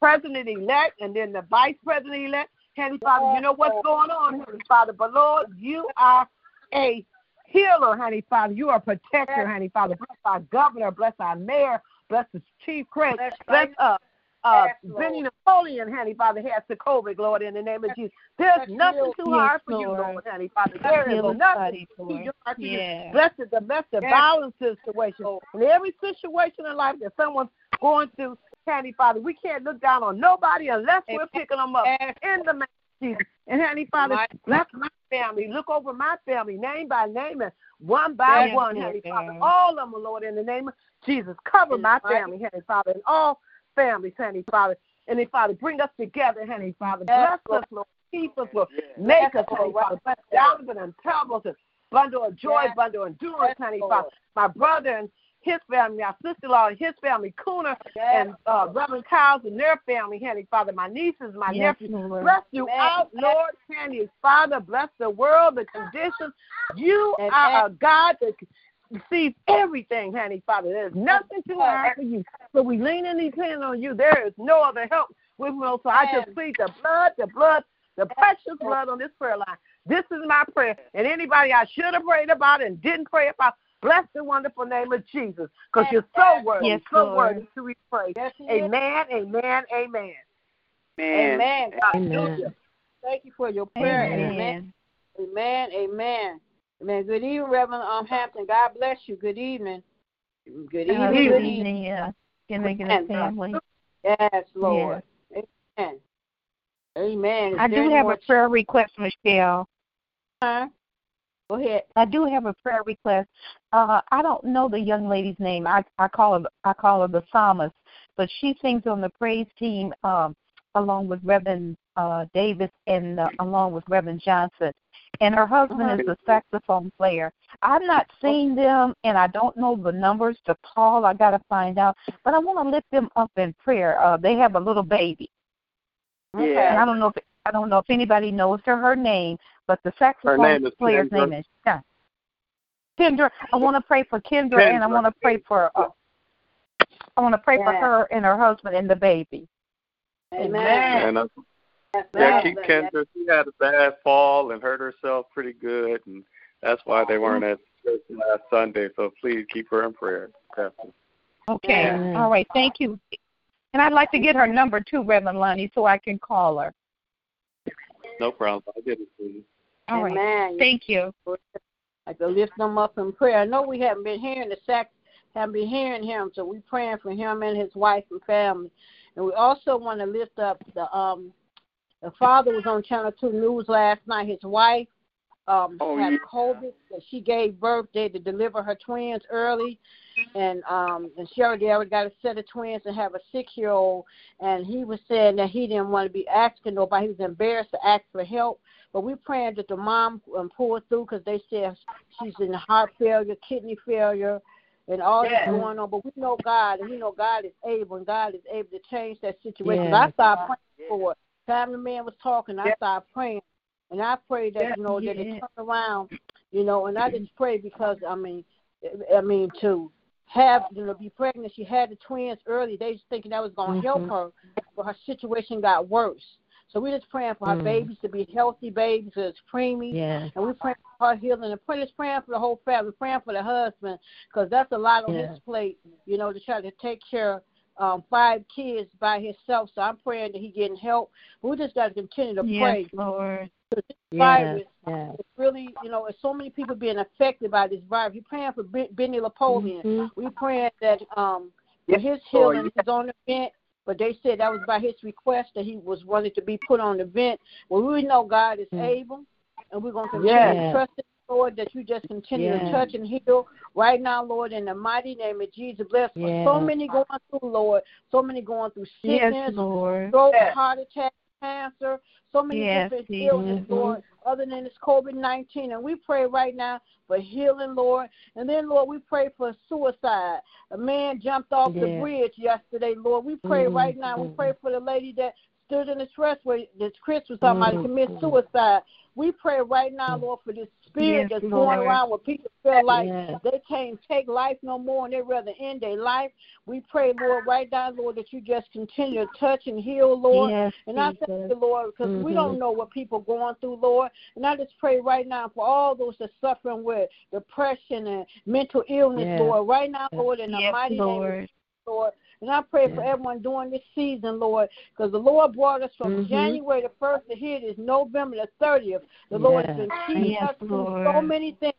president elect and then the vice president elect. Heavenly Father, you know what's going on, Heavenly Father. But Lord, you are a healer, Heavenly Father. You are a protector, Heavenly Father. Bless our governor, bless our mayor, bless the chief Craig, Bless bless uh uh Benny Napoleon, honey, Father, has the COVID, Lord, in the name of Jesus. There's nothing too hard for you, Lord. Heavenly Father. There is nothing too hard for you. Bless the domestic violence situation. In every situation in life that someone's going through, Heavenly Father, we can't look down on nobody unless we're Amen. picking them up Yes. in the name of Jesus. And Heavenly Father, My- bless my family. Look over my family, name by name, and one by Yes, one, Lord Heavenly Father. All of them, Lord, in the name of Jesus. Cover my family, Heavenly Father, and all families, Heavenly Father. And then, Father, bring us together, Heavenly Father. Yes, Bless us, Lord. Keep us, Lord. Make Yes, us, Heavenly Father. Bless Jonathan and Pebbles and bundle of joy, Yes. bundle of endurance, Yes, Heavenly Father. My brother and his family, our sister-in-law and his family, Cooner Yes, and uh, Reverend Kyles and their family, Heavenly Father. My nieces, my Yes, nephews. Lord. Bless you out, Lord. Heavenly Father, bless the world, the conditions. You Amen. are a God that sees everything, Heavenly Father. There's nothing too hard for you. So we lean and depend on you. There is no other help with me. So I just plead the blood, the blood, the precious blood on this prayer line. This is my prayer. And anybody I should have prayed about and didn't pray about, bless the wonderful name of Jesus. Because you're so worthy, Yes, so Lord. worthy to be praised. Yes, he. Amen, amen, amen. Amen. Amen. Amen. Thank you for your prayer. Amen. Amen. Amen. Amen. Amen. Good evening, Reverend um, Hampton. God bless you. Good evening. Good evening. Uh, Good good evening. evening, uh, good evening, And, uh, family. Yes, Lord. Amen. Amen. Is I do have more a prayer request, Michelle. time? Go ahead. I do have a prayer request. Uh, I don't know the young lady's name. I I call her I call her the psalmist, but she sings on the praise team um, along with Reverend uh, Davis and uh, along with Reverend Johnson. And her husband is a saxophone player. I've not seen them, and I don't know the numbers to call. I got to find out. But I want to lift them up in prayer. Uh, they have a little baby, Yeah. and I don't know if I don't know if anybody knows her her name, but the saxophone name is player's Kendra. name is yeah. Kendra. I want to pray for Kendra, and I want to pray for uh, I want to pray for her and her husband and the baby. Amen. And uh, yeah, yes, keep. Kendra. She had a bad fall and hurt herself pretty good, and that's why they weren't at church last Sunday. So please keep her in prayer. Definitely. Okay. All right. Thank you. And I'd like to get her number too, Reverend Lonnie, so I can call her. No problem. I'll get it to you. All right. Amen. Thank you. I to lift them up in prayer. I know we haven't been hearing the sac haven't been hearing him, so we're praying for him and his wife and family. And we also want to lift up the um the father was on Channel Two News last night. His wife um Oh, had yeah. COVID. That she gave birth. They had to deliver her twins early, and um and she already already got a set of twins and have a six year old. And he was saying that he didn't want to be asking nobody. He was embarrassed to ask for help. But we're praying that the mom um, pull through because they said she's in heart failure, kidney failure, and all Yes. that's going on. But we know God, and we know God is able, and God is able to change that situation. Yes. I started praying for it. Time the man was talking, I Yes. started praying, and I pray that you know that it turn around, you know. And I just pray because I mean, I mean to have you know be pregnant. She had the twins early. They was thinking that was going to help Mhm. her, but her situation got worse. So we're just praying for her Mm. babies to be healthy babies, that's preemie, Yes. and we're praying for her healing. And pray, just praying for the whole family, praying for the husband, because that's a lot on Yeah. his plate, you know, to try to take care um, five kids by himself. So I'm praying that he getting help. But we just got to continue to yes, pray. Lord. This Yes, virus yes. it's really, you know, it's so many people being affected by this virus. We're praying for Ben- Benny Napoleon. Mhm. We're praying that um, for his Lord, healing is on the vent. But they said that was by his request that he was wanted to be put on the vent. Well, we know God is Mm. able, and we're going to continue Yes. to trust in the Lord that you just continue to touch and heal right now, Lord, in the mighty name of Jesus. Bless for so many going through, Lord. So many going through sickness, Yes, Lord. stroke, heart attack, cancer, so many Yes, different illnesses, Lord, other than this COVID 19. And we pray right now for healing, Lord. And then, Lord, we pray for suicide. A man jumped off the bridge yesterday, Lord. We pray Mhm, right now. We pray for the lady that stood in the expressway that Chris was talking about to Mhm, commit mhm. suicide. We pray right now, Lord, for this spirit Yes, that's Lord. going around where people feel like Yes. they can't take life no more and they rather end their life. We pray, Lord, right now, Lord, that you just continue to touch and heal, Lord. Yes, and I thank you, Lord, because we Mhm. don't know what people going through, Lord. And I just pray right now for all those that suffering with depression and mental illness. Lord. Right now, Lord, in the mighty name of Lord. Jesus, Lord. And I pray for everyone during this season, Lord, because the Lord brought us from Mhm. January the 1st to here, this November the 30th. The Lord has been Yes. keeping Yes, us through so many things.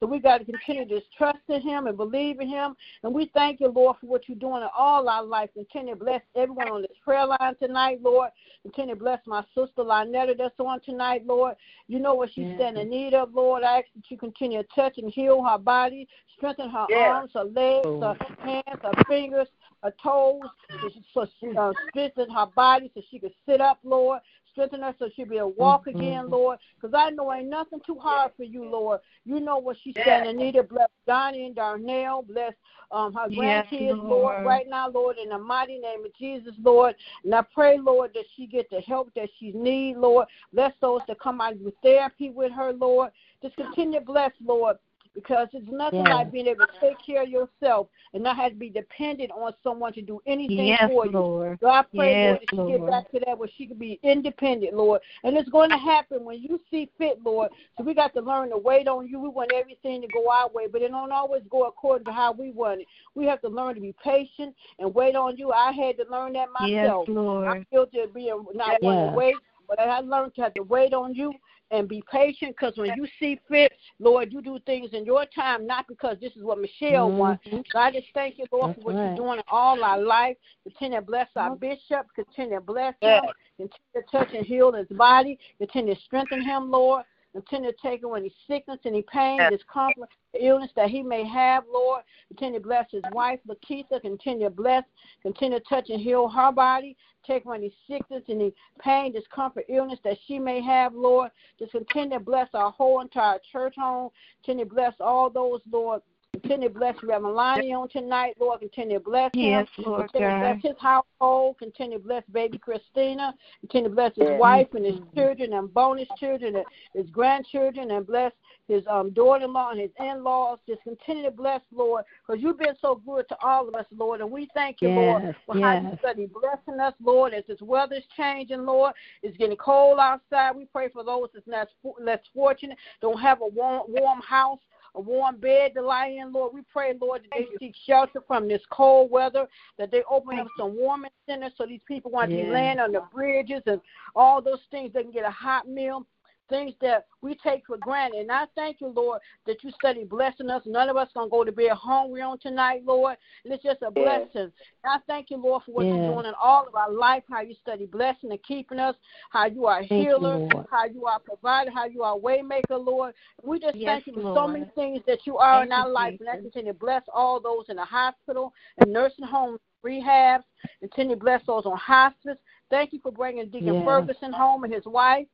So we got to continue to trust in Him and believe in Him. And we thank you, Lord, for what you're doing in all our life. Continue to bless everyone on this prayer line tonight, Lord. Continue to bless my sister Lynetta that's on tonight, Lord. You know what she's Yes. standing in need of, Lord. I ask that you continue to touch and heal her body, strengthen her Yes. arms, her legs, her hands, her fingers, her toes, so she, so she uh, strengthen her body so she could sit up, Lord. Strengthen her so she'll be able to walk Mhm. again, Lord. Because I know ain't nothing too hard for you, Lord. You know what she's standing in need of. Bless Donnie and Darnell. Bless um, her Yes, grandkids, Lord. Lord. Right now, Lord, in the mighty name of Jesus, Lord. And I pray, Lord, that she get the help that she need, Lord. Bless those that come out with therapy with her, Lord. Just continue to bless, Lord. Because it's nothing Yes. like being able to take care of yourself and not have to be dependent on someone to do anything Yes, for you. Lord. So I pray, Yes, Lord, that she get Lord. back to that where she can be independent, Lord. And it's going to happen when you see fit, Lord. So we got to learn to wait on you. We want everything to go our way, but it don't always go according to how we want it. We have to learn to be patient and wait on you. I had to learn that Yes, myself. Lord. I'm guilty of being not wanting Yeah. to wait, but I learned to have to wait on you and be patient because when you see fit, Lord, you do things in your time, not because this is what Michelle wants. Mhm. So I just thank you, Lord, That's for what right. you're doing in all our life. Continue to bless our bishop. Continue to bless him. Continue to touch and heal his body. Continue to strengthen him, Lord. Continue to take away any sickness, any pain, discomfort, illness that he may have, Lord. Continue to bless his wife, Lakeitha. Continue to bless, continue to touch and heal her body. Take away any sickness, any pain, discomfort, illness that she may have, Lord. Just continue to bless our whole entire church home. Continue to bless all those, Lord. Continue to bless Reverend Lonnie on tonight, Lord. Continue to bless him. Yes, Lord Continue to God. bless his household. Continue to bless baby Christina. Continue to bless his Yes. wife and his children and bonus children and his grandchildren and bless his um, daughter-in-law and his in-laws. Just continue to bless, Lord, because you've been so good to all of us, Lord. And we thank you, Lord, Yes, for how you yes. study blessing us, Lord, as this weather's changing, Lord. It's getting cold outside. We pray for those that's less, less fortunate, don't have a warm, warm house a warm bed to lie in, Lord. We pray, Lord, that they seek shelter from this cold weather, that they open up some warming centers so these people want to be laying on the bridges and all those things. They can get a hot meal. Things that we take for granted. And I thank you, Lord, that you study blessing us. None of us going to go to bed hungry on tonight, Lord. And it's just a blessing. And I thank you, Lord, for what Yes. you're doing in all of our life, how you study blessing and keeping us, how you are a Thank you, healer, how you are a provider, how you are a waymaker, Lord. We just Yes, thank you for so many things that you are in our life. And I Jesus. continue to bless all those in the hospital and nursing homes, rehabs. Continue to bless those on hospice. Thank you for bringing Deacon. Ferguson home and his wife.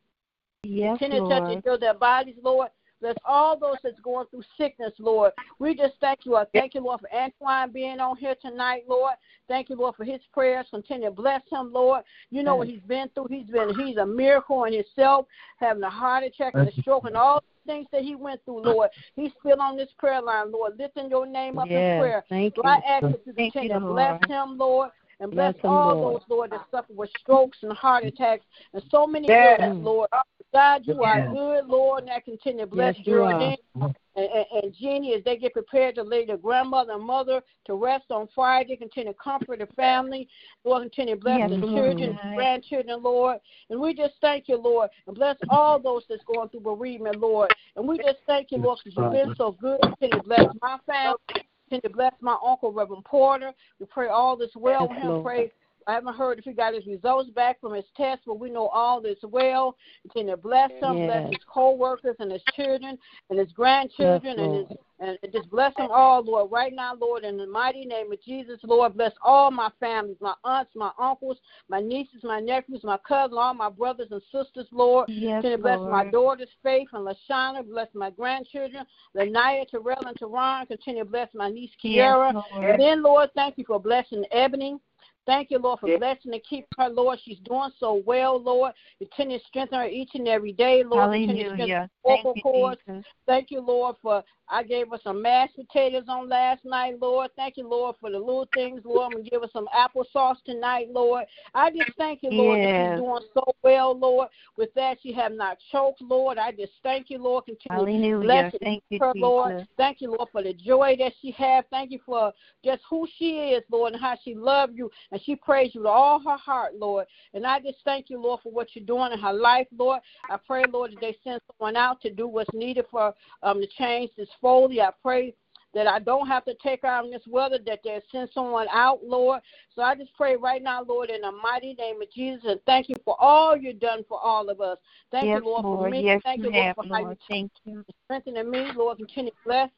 Yes, Continue to touch and heal their bodies, Lord. Bless all those that's going through sickness, Lord. We just thank you. I thank you, Lord, for Antoine being on here tonight, Lord. Thank you, Lord, for his prayers. Continue to bless him, Lord. You know what he's been through. He's been he's a miracle in himself, having a heart attack and a stroke and all the things that he went through, Lord. He's still on this prayer line, Lord, lifting your name up in prayer. thank So you. I ask you Thank continue to bless him, Lord. And bless, Bless all Lord. those, Lord, that suffer with strokes and heart attacks and so many Yes. illnesses, Lord. God, you are good, Lord, and I continue to bless Yes. Jordan and, and, and Jeannie as they get prepared to lay their grandmother and mother to rest on Friday. Continue to comfort the family. Lord, continue to bless Yes, the Lord. children and grandchildren, Lord. And we just thank you, Lord, and bless all those that's going through bereavement, Lord. And we just thank you, Lord, because you've been so good. Continue to bless my family. Continue to bless my uncle, Reverend Porter. We pray all this well with him. Lord. I haven't heard if he got his results back from his test, but we know all is well. Continue to bless him, bless his co-workers and his children and his grandchildren Yes, and his and just bless them all, Lord, right now, Lord, in the mighty name of Jesus, Lord. Bless all my families, my aunts, my uncles, my nieces, my nephews, my cousins, all my brothers and sisters, Lord. Yes, Continue to bless my daughters, Faith and Lashana. Bless my grandchildren, Lanaya, Terrell, and Teron. Continue to bless my niece, Kiara. Yes, And then, Lord, thank you for blessing Ebony. Thank you, Lord, for Yeah. blessing and keep her, Lord. She's doing so well, Lord. Continue to strengthen her each and every day, Lord. Continue to strengthen Hallelujah. her Thank vocal you, cords. Thank you, Lord, for I gave her some mashed potatoes on last night, Lord. Thank you, Lord, for the little things, Lord. I'm gonna give her some applesauce tonight, Lord. I just thank you, Lord, that Yes. she's doing so well, Lord. With that, she have not choked, Lord. I just thank you, Lord. Continue to bless Thank you, her, Lord. Thank you, Lord, for the joy that she has. Thank you for just who she is, Lord, and how she loves you and she prays you with all her heart, Lord. And I just thank you, Lord, for what you're doing in her life, Lord. I pray, Lord, that they send someone out to do what's needed for um to change this Foley. I pray that I don't have to take her out in this weather, that they send someone out, Lord. So I just pray right now, Lord, in the mighty name of Jesus, and thank you for all you've done for all of us. Thank yes, you, Lord, for Lord. me. Yes, thank you Lord, for how you Thank you. strengthening me, Lord. Continue to bless.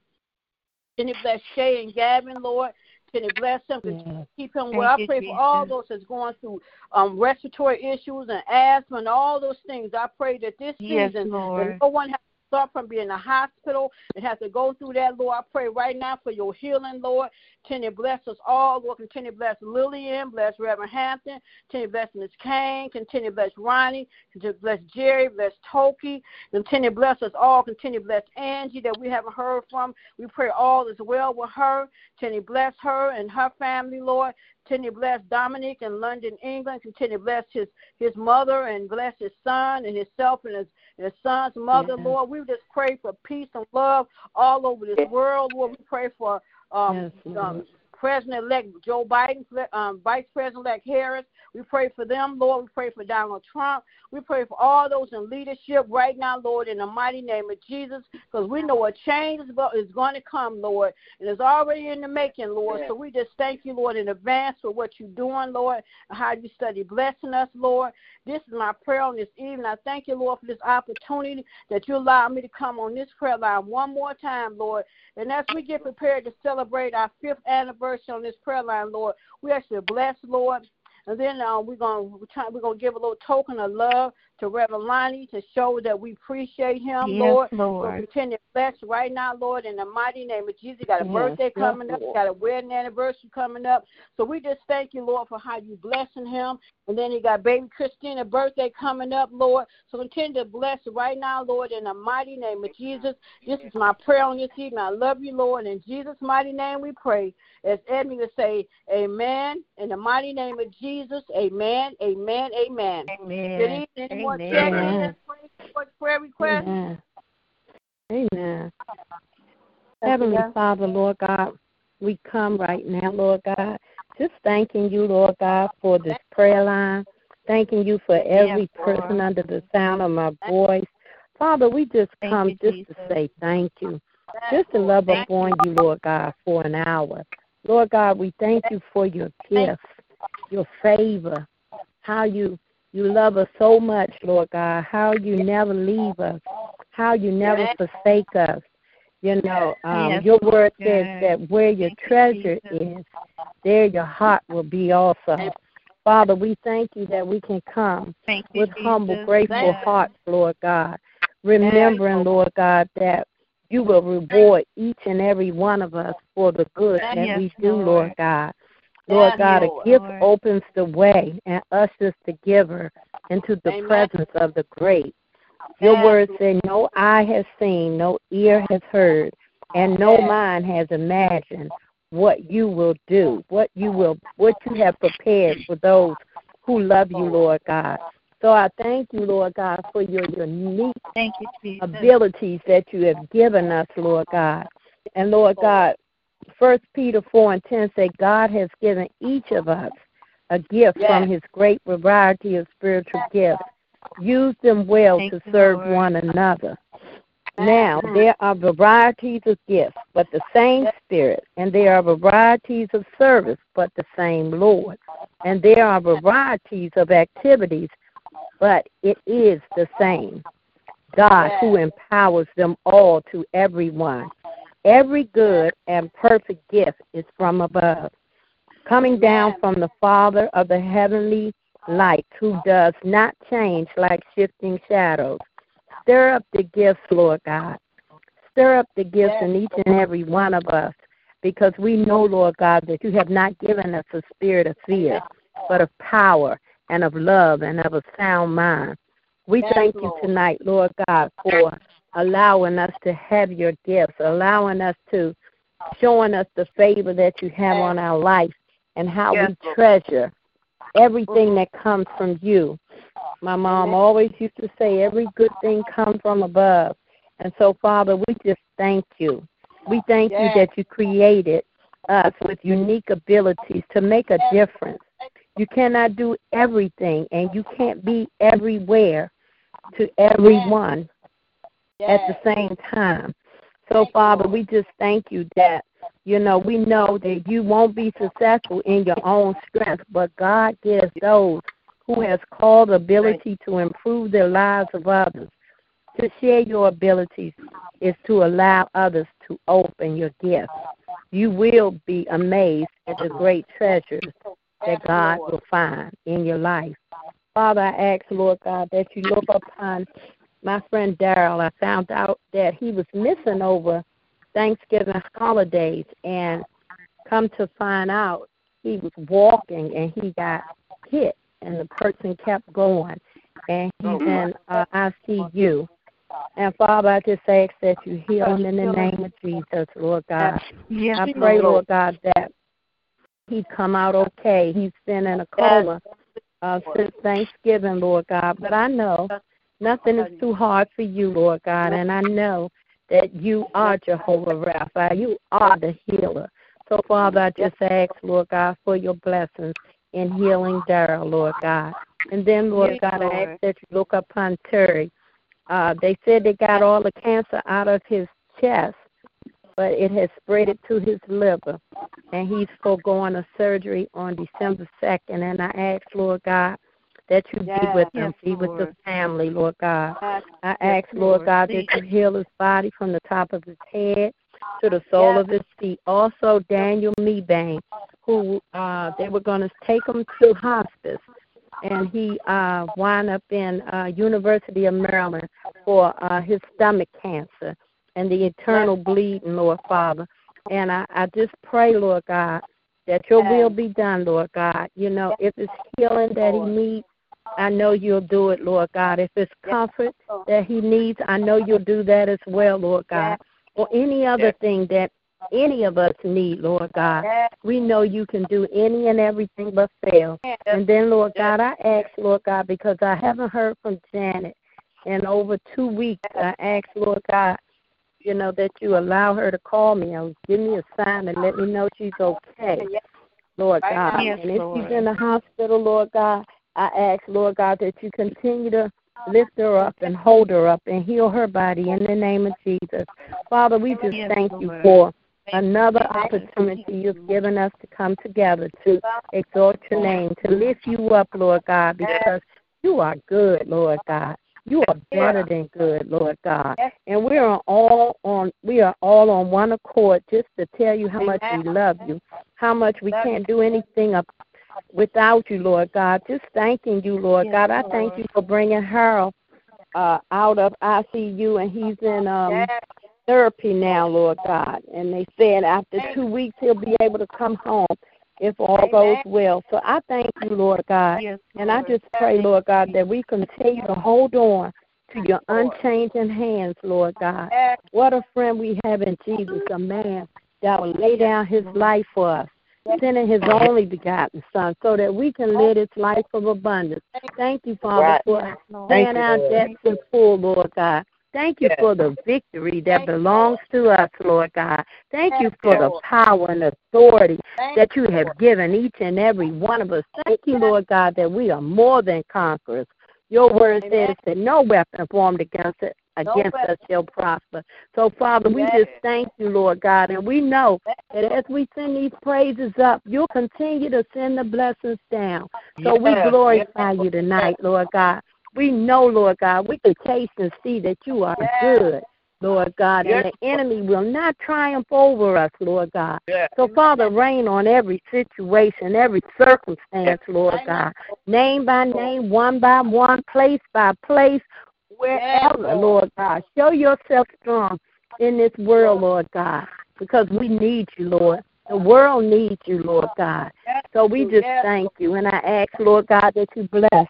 Continue to bless Shay and Gavin, Lord. To bless him Yes. to keep him Thank well. I you, pray for all those that's going through um, respiratory issues and asthma and all those things. I pray that this Yes, season Lord. that no one has start from being in the hospital and has to go through that, Lord. I pray right now for your healing, Lord. Continue bless us all, Lord. Continue bless Lillian, bless Reverend Hampton, continue bless Miss Kane, continue bless Ronnie, continue bless Jerry, bless Toki, continue bless us all, continue bless Angie that we haven't heard from. We pray all is well with her. Continue bless her and her family, Lord. Continue bless Dominic in London, England. Continue bless his, his mother and bless his son and himself and his, his son's mother, Yes. Lord. We just pray for peace and love all over this world, Lord. We pray for um, Yes, Lord. Um, President-elect Joe Biden, um, Vice President-elect Harris. We pray for them, Lord. We pray for Donald Trump. We pray for all those in leadership right now, Lord, in the mighty name of Jesus, because we know a change is is going to come, Lord, and it's already in the making, Lord. So we just thank you, Lord, in advance for what you're doing, Lord, and how you study blessing us, Lord. This is my prayer on this evening. I thank you, Lord, for this opportunity that you allow me to come on this prayer line one more time, Lord. And as we get prepared to celebrate our fifth anniversary on this prayer line, Lord, we actually bless, Lord. And then uh, we're gonna we're gonna give a little token of love to Reverend Lonnie to show that we appreciate him, Yes, Lord. Lord. continue to bless right now, Lord, in the mighty name of Jesus. Got a Yes, birthday yes, coming up, Lord. got a wedding anniversary coming up. So we just thank you, Lord, for how you blessing him. And then you got baby Christina birthday coming up, Lord. So continue to bless right now, Lord, in the mighty name of Jesus. This is my prayer on this evening. I love you, Lord. In Jesus' mighty name we pray. As Edmund would say, Amen. In the mighty name of Jesus, Amen, Amen, Amen. Good evening. Amen. Evening. Any more Amen. check-ins, prayer- prayer requests? Amen. Amen. Heavenly Father, Lord God, we come right now, Lord God, just thanking you, Lord God, for this prayer line. Thanking you for every Yes, Lord. person under the sound of my voice. Father, we just Thank come you, just Jesus. to say thank you. Just to love upon you, Lord God, for an hour. Lord God, we thank you for your gift, your favor, how you you love us so much, Lord God, how you never leave us, how you never forsake us. You know, um, Yes, your word says that where your treasure is, there your heart will be also. Father, we thank you that we can come you, with humble, Jesus. grateful hearts, Lord God, remembering, Lord God, that you will reward each and every one of us for the good that Yes, we do. Lord God. Lord God, Lord. a gift Lord. opens the way and ushers the giver into the Amen. presence of the great. Your word said, No eye has seen, no ear has heard, and no mind has imagined what you will do, what you will what you have prepared for those who love you, Lord God. So I thank you, Lord God, for your unique thank you, abilities that you have given us, Lord God. And Lord God, First Peter four and ten say God has given each of us a gift Yes. from His great variety of spiritual gifts. Use them well Thank to serve Lord. one another. Now, mm-hmm. there are varieties of gifts, but the same Spirit, and there are varieties of service, but the same Lord. And there are varieties of activities, but it is the same God who empowers them all to everyone. Every good and perfect gift is from above, coming down from the Father of the heavenly light, who does not change like shifting shadows. Stir up the gifts, Lord God. Stir up the gifts in each and every one of us, because we know, Lord God, that you have not given us a spirit of fear, but of power and of love and of a sound mind. We thank you tonight, Lord God, for allowing us to have your gifts, allowing us to showing us the favor that you have on our life and how Yes, we treasure everything mm-hmm. that comes from you. My mom always used to say every good thing comes from above. And so, Father, we just thank you. We thank Yes. you that you created us with unique abilities to make a difference. You cannot do everything, and you can't be everywhere to everyone at the same time. So, Father, we just thank you that, you know, we know that you won't be successful in your own strength, but God gives those who has called ability to improve the lives of others. To share your abilities is to allow others to open your gifts. You will be amazed at the great treasures that God will find in your life. Father, I ask, Lord God, that you look upon my friend Daryl. I found out that he was missing over Thanksgiving holidays, and come to find out, he was walking and he got hit, and the person kept going, and he's in uh, ICU. And Father, I just ask that you heal him in the name of Jesus, Lord God. Yes, I pray, Lord God, that he come out okay. He's been in a coma uh, since Thanksgiving, Lord God. But I know nothing is too hard for you, Lord God, and I know that you are Jehovah Rapha. You are the healer. So, Father, I just ask, Lord God, for your blessings in healing Daryl, Lord God. And then, Lord God, I ask that you look upon Terry. Uh, they said they got all the cancer out of his chest, but it has spread it to his liver, and he's foregoing a surgery on December 2nd. And I ask, Lord God, that you be with him, Yes, be with the family, Lord God. I Yes, ask, Lord Lord. God, that you heal his body from the top of his head to the sole of his feet. Also, Daniel Meebang, who uh, they were going to take him to hospice, and he uh, wound up in uh, University of Maryland for uh, his stomach cancer and the eternal bleeding, Lord Father. And I, I just pray, Lord God, that your will be done, Lord God. You know, if it's healing that he needs, I know you'll do it, Lord God. If it's comfort that he needs, I know you'll do that as well, Lord God. Or any other thing that any of us need, Lord God. We know you can do any and everything but fail. And then, Lord God, I ask, Lord God, because I haven't heard from Janet in over two weeks. I ask, Lord God, you know, that you allow her to call me or give me a sign and let me know she's okay, Lord God. And if she's in the hospital, Lord God, I ask, Lord God, that you continue to lift her up and hold her up and heal her body in the name of Jesus. Father, we just thank you for another opportunity you've given us to come together to exalt your name, to lift you up, Lord God, because you are good, Lord God. You are better than good, Lord God. And we are all on we are all on one accord just to tell you how much we love you, how much we can't do anything up without you, Lord God. Just thanking you, Lord Yes, God. I thank you for bringing Harold uh, out of ICU, and he's in um, therapy now, Lord God. And they said after two weeks he'll be able to come home if all goes well. So I thank you, Lord God. Yes, And I just pray, Lord God, that we continue to hold on to your unchanging hands, Lord God. What a friend we have in Jesus, a man that will lay down his life for us. Sending his only begotten Son so that we can live this life of abundance. Thank you, Father, Right. for Thank paying you, our Lord. debts in full, Lord God. Thank you Yes. for the victory that belongs to us, Lord God. Thank you for the power and authority Thank that you have given each and every one of us. Thank you, Lord God, that we are more than conquerors. Your word says that no weapon formed against against us shall prosper. So, Father, we just thank you, Lord God, and we know that as we send these praises up, you'll continue to send the blessings down. So we Yes. glorify you tonight, Lord God. We know, Lord God, we can taste and see that you are good, Lord God, and the enemy will not triumph over us, Lord God. So, Father, reign on every situation, every circumstance, Lord God, name by name, one by one, place by place, wherever, Lord God. Show yourself strong in this world, Lord God, because we need you, Lord. The world needs you, Lord God. So we just thank you. And I ask, Lord God, that you bless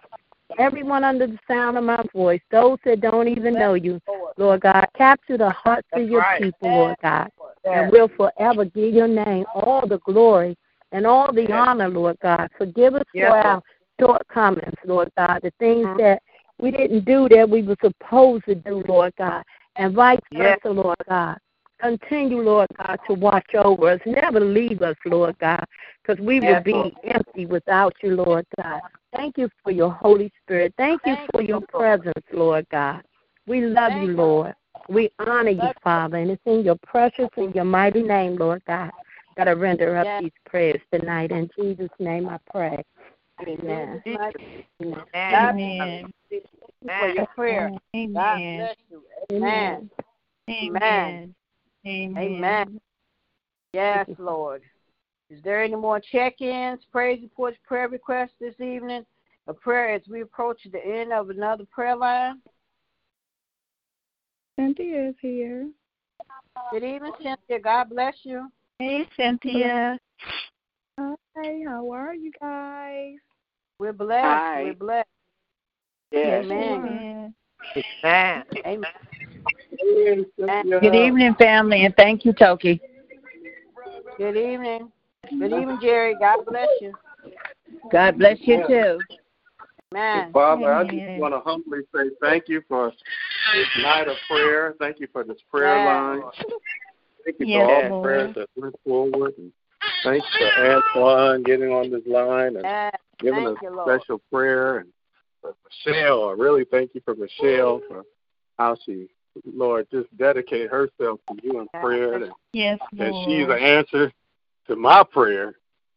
everyone under the sound of my voice, those that don't even know you, Lord God. Capture the hearts of your people, Lord God. And we'll forever give your name all the glory and all the honor, Lord God. Forgive us for our shortcomings, Lord God, the things Mhm. that we didn't do that we were supposed to do, Lord God, and vice Yes. versa, Lord God. Continue, Lord God, to watch over us. Never leave us, Lord God, because we Yes, would be empty without you, Lord God. Thank you for your Holy Spirit. Thank you for your presence, Lord God. We love you, Lord. We honor you, Father, and it's in your precious and your mighty name, Lord God, that I render up these prayers tonight. In Jesus' name I pray. Amen. Amen. Amen. For your prayer. God Amen. bless you. Amen. Amen. Amen. Yes, Lord. Is there any more check-ins, praise reports, prayer requests this evening? A prayer as we approach the end of another prayer line. Cynthia is here. Good evening, Cynthia. God bless you. Hey, Cynthia. Hi, how are you guys? We're blessed. Hi. We're blessed. Yes. Amen. Amen. Amen. Good evening, family, and thank you, Toki. Good evening. Good evening, Jerry. God bless you. God bless you too. Amen. Father, I just want to humbly say thank you for this night of prayer. Thank you for this prayer Yes. line. Thank you Yes, for all the prayers that went forward. And thanks for Antoine getting on this line and Yes. giving us you, Lord. special prayer. And Michelle, I really thank you for Michelle for how she, Lord, just dedicate herself to you in prayer. And, Yes, and she's an answer to my prayer.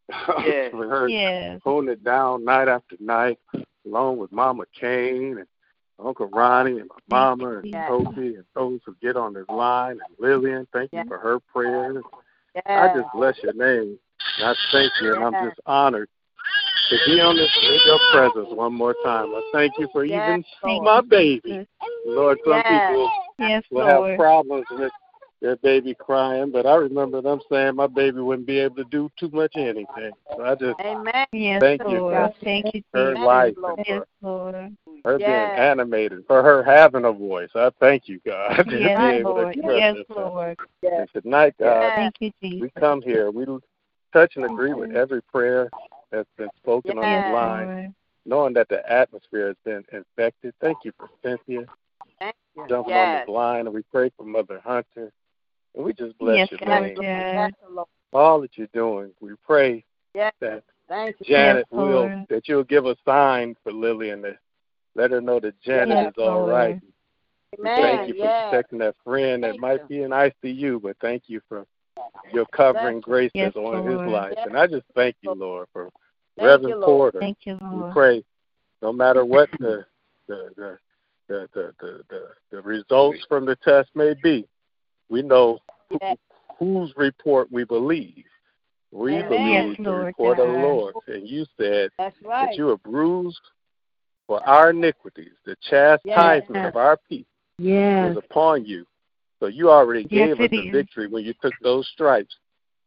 Yes. for her Yes. holding it down night after night, along with Mama Kane and Uncle Ronnie and my mama and Yes. And those who get on this line and Lillian. Thank you for her prayers. I just bless your name. I thank you, and I'm just honored to be on this in your presence one more time. I thank you for Yes, even Lord. my baby. Lord, some Yes. people Yes, will have Lord. problems with their baby crying, but I remember them saying my baby wouldn't be able to do too much anything. So I just Amen. Yes, Thank you Lord. for Thank you, her Jesus. life Lord. and Yes, for Lord. her Yes. being animated, for her having a voice. I thank you, God, to be Yes, able Lord. to express Yes, herself. Lord. And tonight, God, Yes. Thank you, we Jesus. come here. We touch and agree with every prayer that's been spoken on Yes, this line, Lord. knowing that the atmosphere has been infected. Thank you for Cynthia Thank you. jumping on Yes. this line, and we pray for Mother Hunter. And we just bless Yes, your Lord. name. Yes. Yes, All that you're doing. We pray Yes. that Thank you. Janet Yes, will that you'll give a sign for Lillian to let her know that Janet Yes, is all Lord. right. We thank you for Yes. protecting that friend that Thank might you. be in ICU, but thank you for your covering Bless grace Yes, that's on his life. Yes. And I just thank you, Lord, for Thank Reverend you, Lord. Porter. Thank you, We Lord. pray, no matter what the the the the the, the, the, the results from the test may be, we know who, whose report we believe. We Amen. believe Yes, the report of the Lord. And you said That's that you were bruised for our iniquities. The chastisement Yes. of our peace Yes. was upon you. So you already gave us the is. victory when you took those stripes.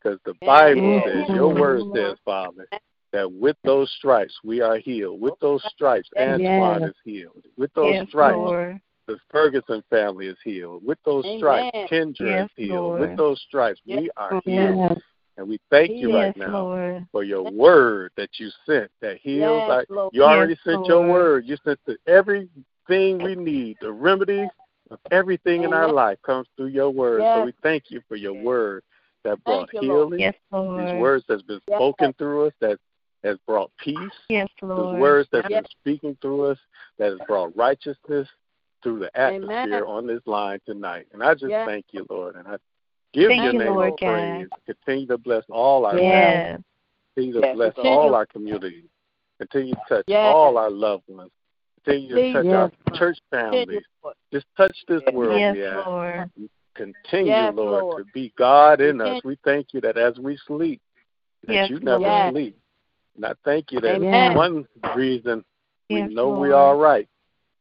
Because the Bible says, your word says, Father, that with those stripes we are healed. With those stripes, Antoine is healed. With those stripes, Lord. The Ferguson family is healed. With those Amen. stripes, Kendra Yes, is healed. Lord. With those stripes, we are healed. Yes. And we thank you right now Lord. for your word that you sent that heals. Yes, our, you already Yes, sent your word. You sent the, everything we need, the remedies of everything in our life comes through your word. Yes. So we thank you for your word that brought you, healing. Yes, These words that's been Yes. spoken through us that has brought peace. Yes, Those Lord. words that's Yes. been speaking through us that has brought righteousness through the Amen. atmosphere on this line tonight. And I just Yes. thank you, Lord. And I give Thank your you, name Lord the God. praise. Continue to bless all our Yes. Continue to Yes. bless Continue. all our communities. Continue to touch Yes. all our loved ones. Continue to touch Yes. our church Continue, families. Lord. Just touch this world, Yes, we ask. Lord. Continue, Yes, Lord, Lord. to be God in us. We thank you that as we sleep, that Yes, you never Lord. sleep. And I thank you that Amen. one reason we Yes, know we're right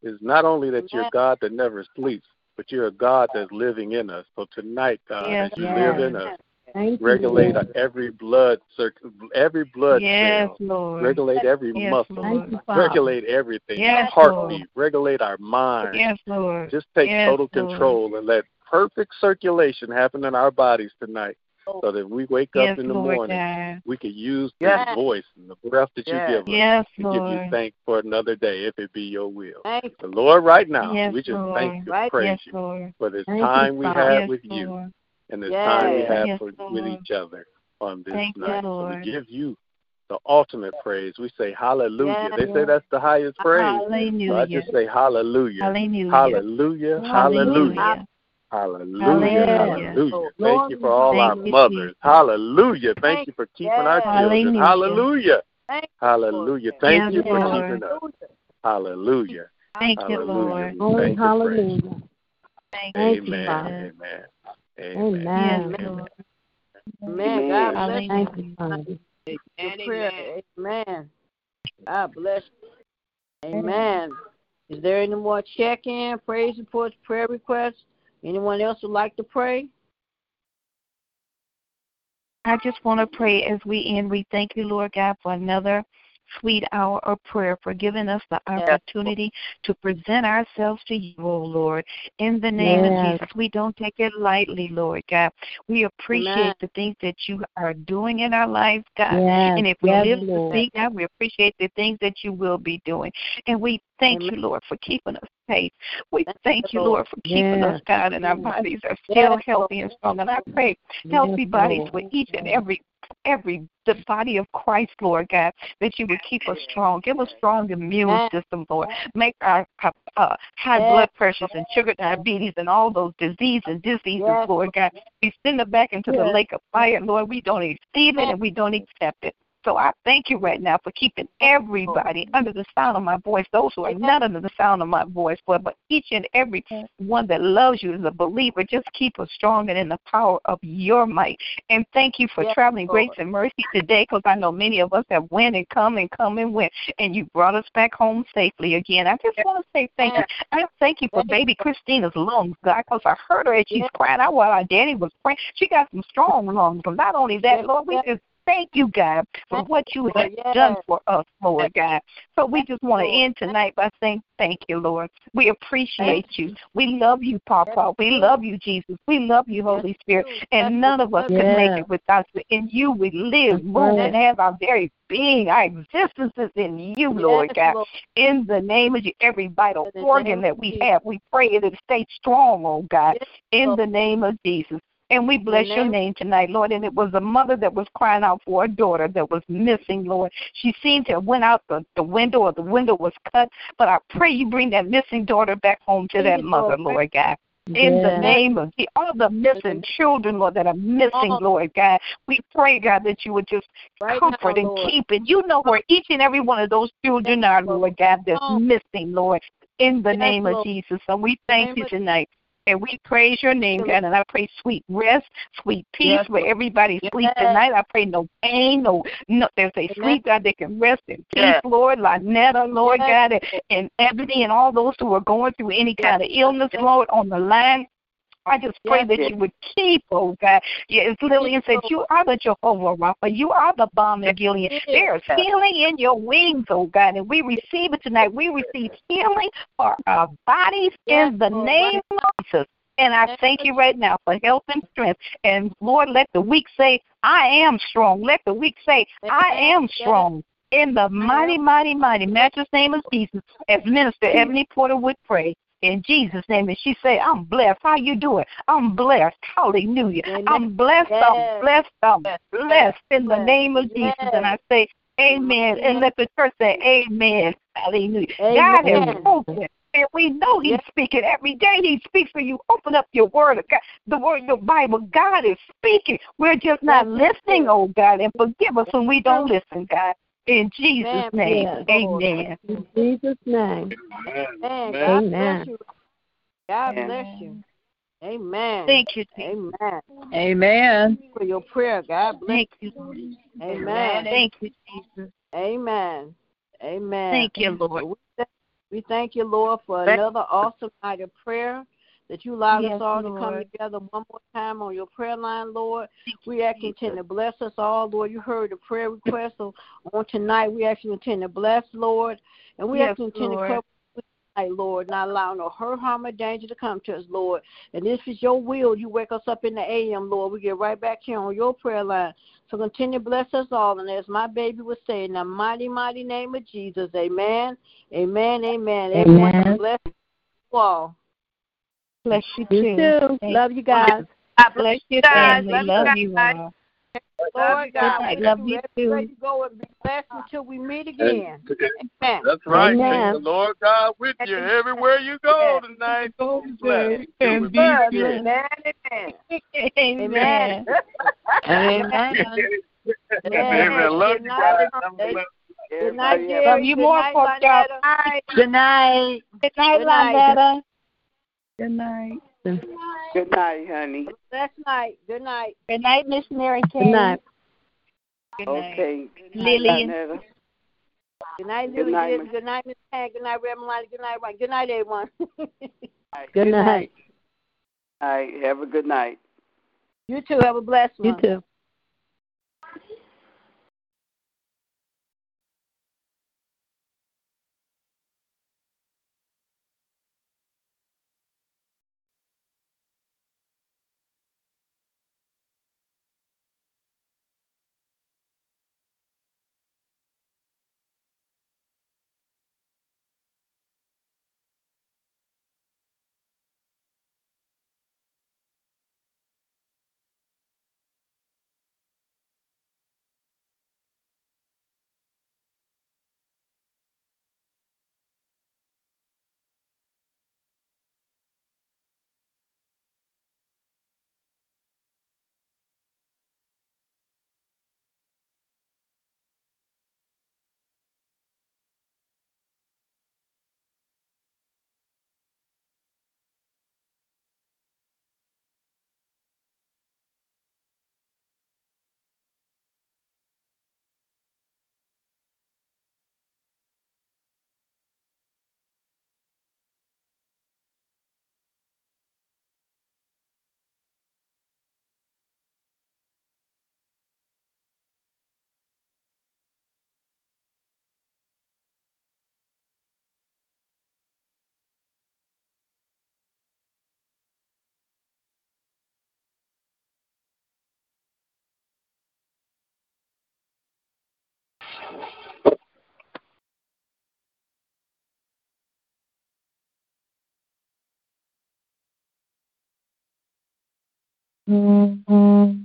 is not only that you're Amen. God that never sleeps, but you're a God that's living in us. So tonight, God, Yes, as you Yes. live in us, Thank regulate Lord. every blood circ- every blood Yes, cell, Lord. regulate every Yes, muscle, Lord. Regulate everything, Yes, heartbeat, regulate our mind. Yes, Lord. Just take Yes, total Lord. control and let perfect circulation happen in our bodies tonight, Oh, so that we wake Yes, up in the Lord morning, God. we can use Yes. this voice and the breath that you give us Yes, to give you thanks for another day, if it be your will. Thank you. Lord, right now, Yes, we just Lord. thank you, Right. praise Yes, you Lord. for this Thank you, time we have Yes, with you and this Yes. time we have Yes, for, with each other on this Thank you, night. So we give you the ultimate praise. We say hallelujah. Yes. They say that's the highest praise. So I just say hallelujah. Hallelujah. Hallelujah. Hallelujah. Hallelujah. Hallelujah. Hallelujah. Hallelujah. Thank you for all Thank our mothers. Jesus. Hallelujah. Thank you for keeping our children. Hallelujah. Hallelujah. Thank you, Hallelujah. Lord. Thank you for Lord. keeping us. Hallelujah. Thank you, Hallelujah. Lord. We thank and praise. hallelujah. Thank Thank you, you, Amen. Father. Jesus. Amen. Amen. Amen. Yes, Lord. Amen. God bless Hallelujah. Thank you, Father. you. Your prayer. Amen. God bless you. Amen. Is there any more check-in, praise reports, prayer requests? Anyone else would like to pray? I just want to pray as we end. We thank you, Lord God, for another sweet hour of prayer, for giving us the opportunity to present ourselves to you, oh Lord. In the name Yes. of Jesus, we don't take it lightly, Lord God. We appreciate Amen. the things that you are doing in our lives, God. Yes. And if we Yes, live to see, God, we appreciate the things that you will be doing. And we thank Amen. you, Lord, for keeping us safe. We Thank you, Lord. Lord, for keeping Yes. us, God, and our bodies are still Yes, healthy and strong. And I pray healthy Yes, bodies Lord. for each and every every the body of Christ, Lord God, that you would keep us strong. Give us strong immune system, Lord. Make our uh, uh, high blood pressures and sugar diabetes and all those diseases and diseases, Lord God. We send it back into the lake of fire, Lord. We don't receive it and we don't accept it. So I thank you right now for keeping everybody under the sound of my voice, those who are not under the sound of my voice, Lord, but each and every one that loves you as a believer, just keep us strong and in the power of your might. And thank you for Yes, traveling Lord. grace and mercy today, because I know many of us have went and come and come and went, and you brought us back home safely again. I just want to say thank you. I thank you for baby Christina's lungs, God, because I heard her as she's crying out while our daddy was praying. She got some strong lungs. But not only that, Lord, we just thank you, God, for what you have Yes. done for us, Lord God. So we just want to end tonight by saying thank you, Lord. We appreciate you. We love you, Papa. We love you, Jesus. We love you, Holy Spirit. And none of us could make it without you. In you we live, move, and have our very being. Our existence is in you, Lord God. In the name of you, every vital organ that we have, we pray that it stay strong, oh God. In the name of Jesus. And we bless your name- tonight, Lord. And it was a mother that was crying out for a daughter that was missing, Lord. She seemed to have went out the, the window or the window was cut. But I pray you bring that missing daughter back home to that mother, Lord. God. In the name of the, all the missing children, Lord, that are missing, Oh. Lord God, we pray, God, that you would just Right comfort now, and keep it. You know where each and every one of those children are, Lord God, that's Oh. missing, Lord. In the Yes, name of Lord. Jesus. So we thank you of- tonight. And we praise your name, God, and I pray sweet rest, sweet peace Yes, where everybody Yes. sleep tonight. I pray no pain, no, no there's a sleep, God, they can rest in peace, Yes. Lord, Lynetta, Lord. God, and, and Ebony and all those who are going through any kind of illness. Lord, on the line. I just pray Yes. that you would keep, oh God. Yeah, as Lillian said, Yes, you are the Jehovah Rapha. You are the balm of Gilead. Yes. There is healing in your wings, oh God, and we receive it tonight. We receive healing for our bodies Yes, in the Lord. name of Jesus. And I thank you right now for health and strength. And Lord, let the weak say, I am strong. Let the weak say, I am strong. In the mighty, mighty, mighty matchless name of Jesus, as Minister Ebony Porter would pray. In Jesus' name, and she say, "I'm blessed." How you doing? I'm blessed. Hallelujah. I'm blessed. I'm blessed. I'm blessed in the name of Jesus. And I say, Amen. And let the church say, Amen. Hallelujah. God has spoken. And we know He's speaking every day. He speaks for you. Open up your word of God, the word of the Bible. God is speaking. We're just not listening, oh God, and forgive us when we don't listen, God. In Jesus' name, Amen. In Jesus' name. Amen. God Amen. bless you. God bless you. Amen. Thank you. Amen. Amen. For your prayer, God bless Thank you. Lord. Amen. Thank you, Jesus. Amen. Amen. Thank you, Lord. We thank, you, Lord, for another awesome night of prayer that you allowed Yes, us all to come together one more time on your prayer line, Lord. We ask you to bless us all, Lord. You heard the prayer request. So on tonight, we ask you to bless, Lord. And we Yes, ask you to Lord. cover us tonight, Lord, not allow no hurt, harm, or danger to come to us, Lord. And if it's your will, you wake us up in the AM, Lord. We get right back here on your prayer line. So continue to bless us all. And as my baby was saying, in the mighty, mighty name of Jesus, amen, amen, amen. Everyone Amen. bless you all. Bless you You too. too. Love you guys. God bless you, guys. family. Love you Love guys. you all. Lord God, night. Love you you everywhere too. you go and be blessed until we meet again. Amen. That's right. Amen. May the Lord God with you everywhere you go tonight. Be blessed. And be Bless. blessed. Amen. Amen. Amen. Amen. Amen. Love Good you guys. Good night, Jerry. Love you more, night, Pork Chop. Good night. Good night, Good night. Good night. Good night, honey. Last night. Good night. Good night, Missionary King. Good night. Good night. Okay. Lillian. Netta. Good night, Good night, Good, good night, Miss Pat. Good night, Reverend Lonnie. Good night, Ryan. Good night, everyone. Good night. All right. Have a good night. you too. Have a blessed one. You too. Mm-hmm.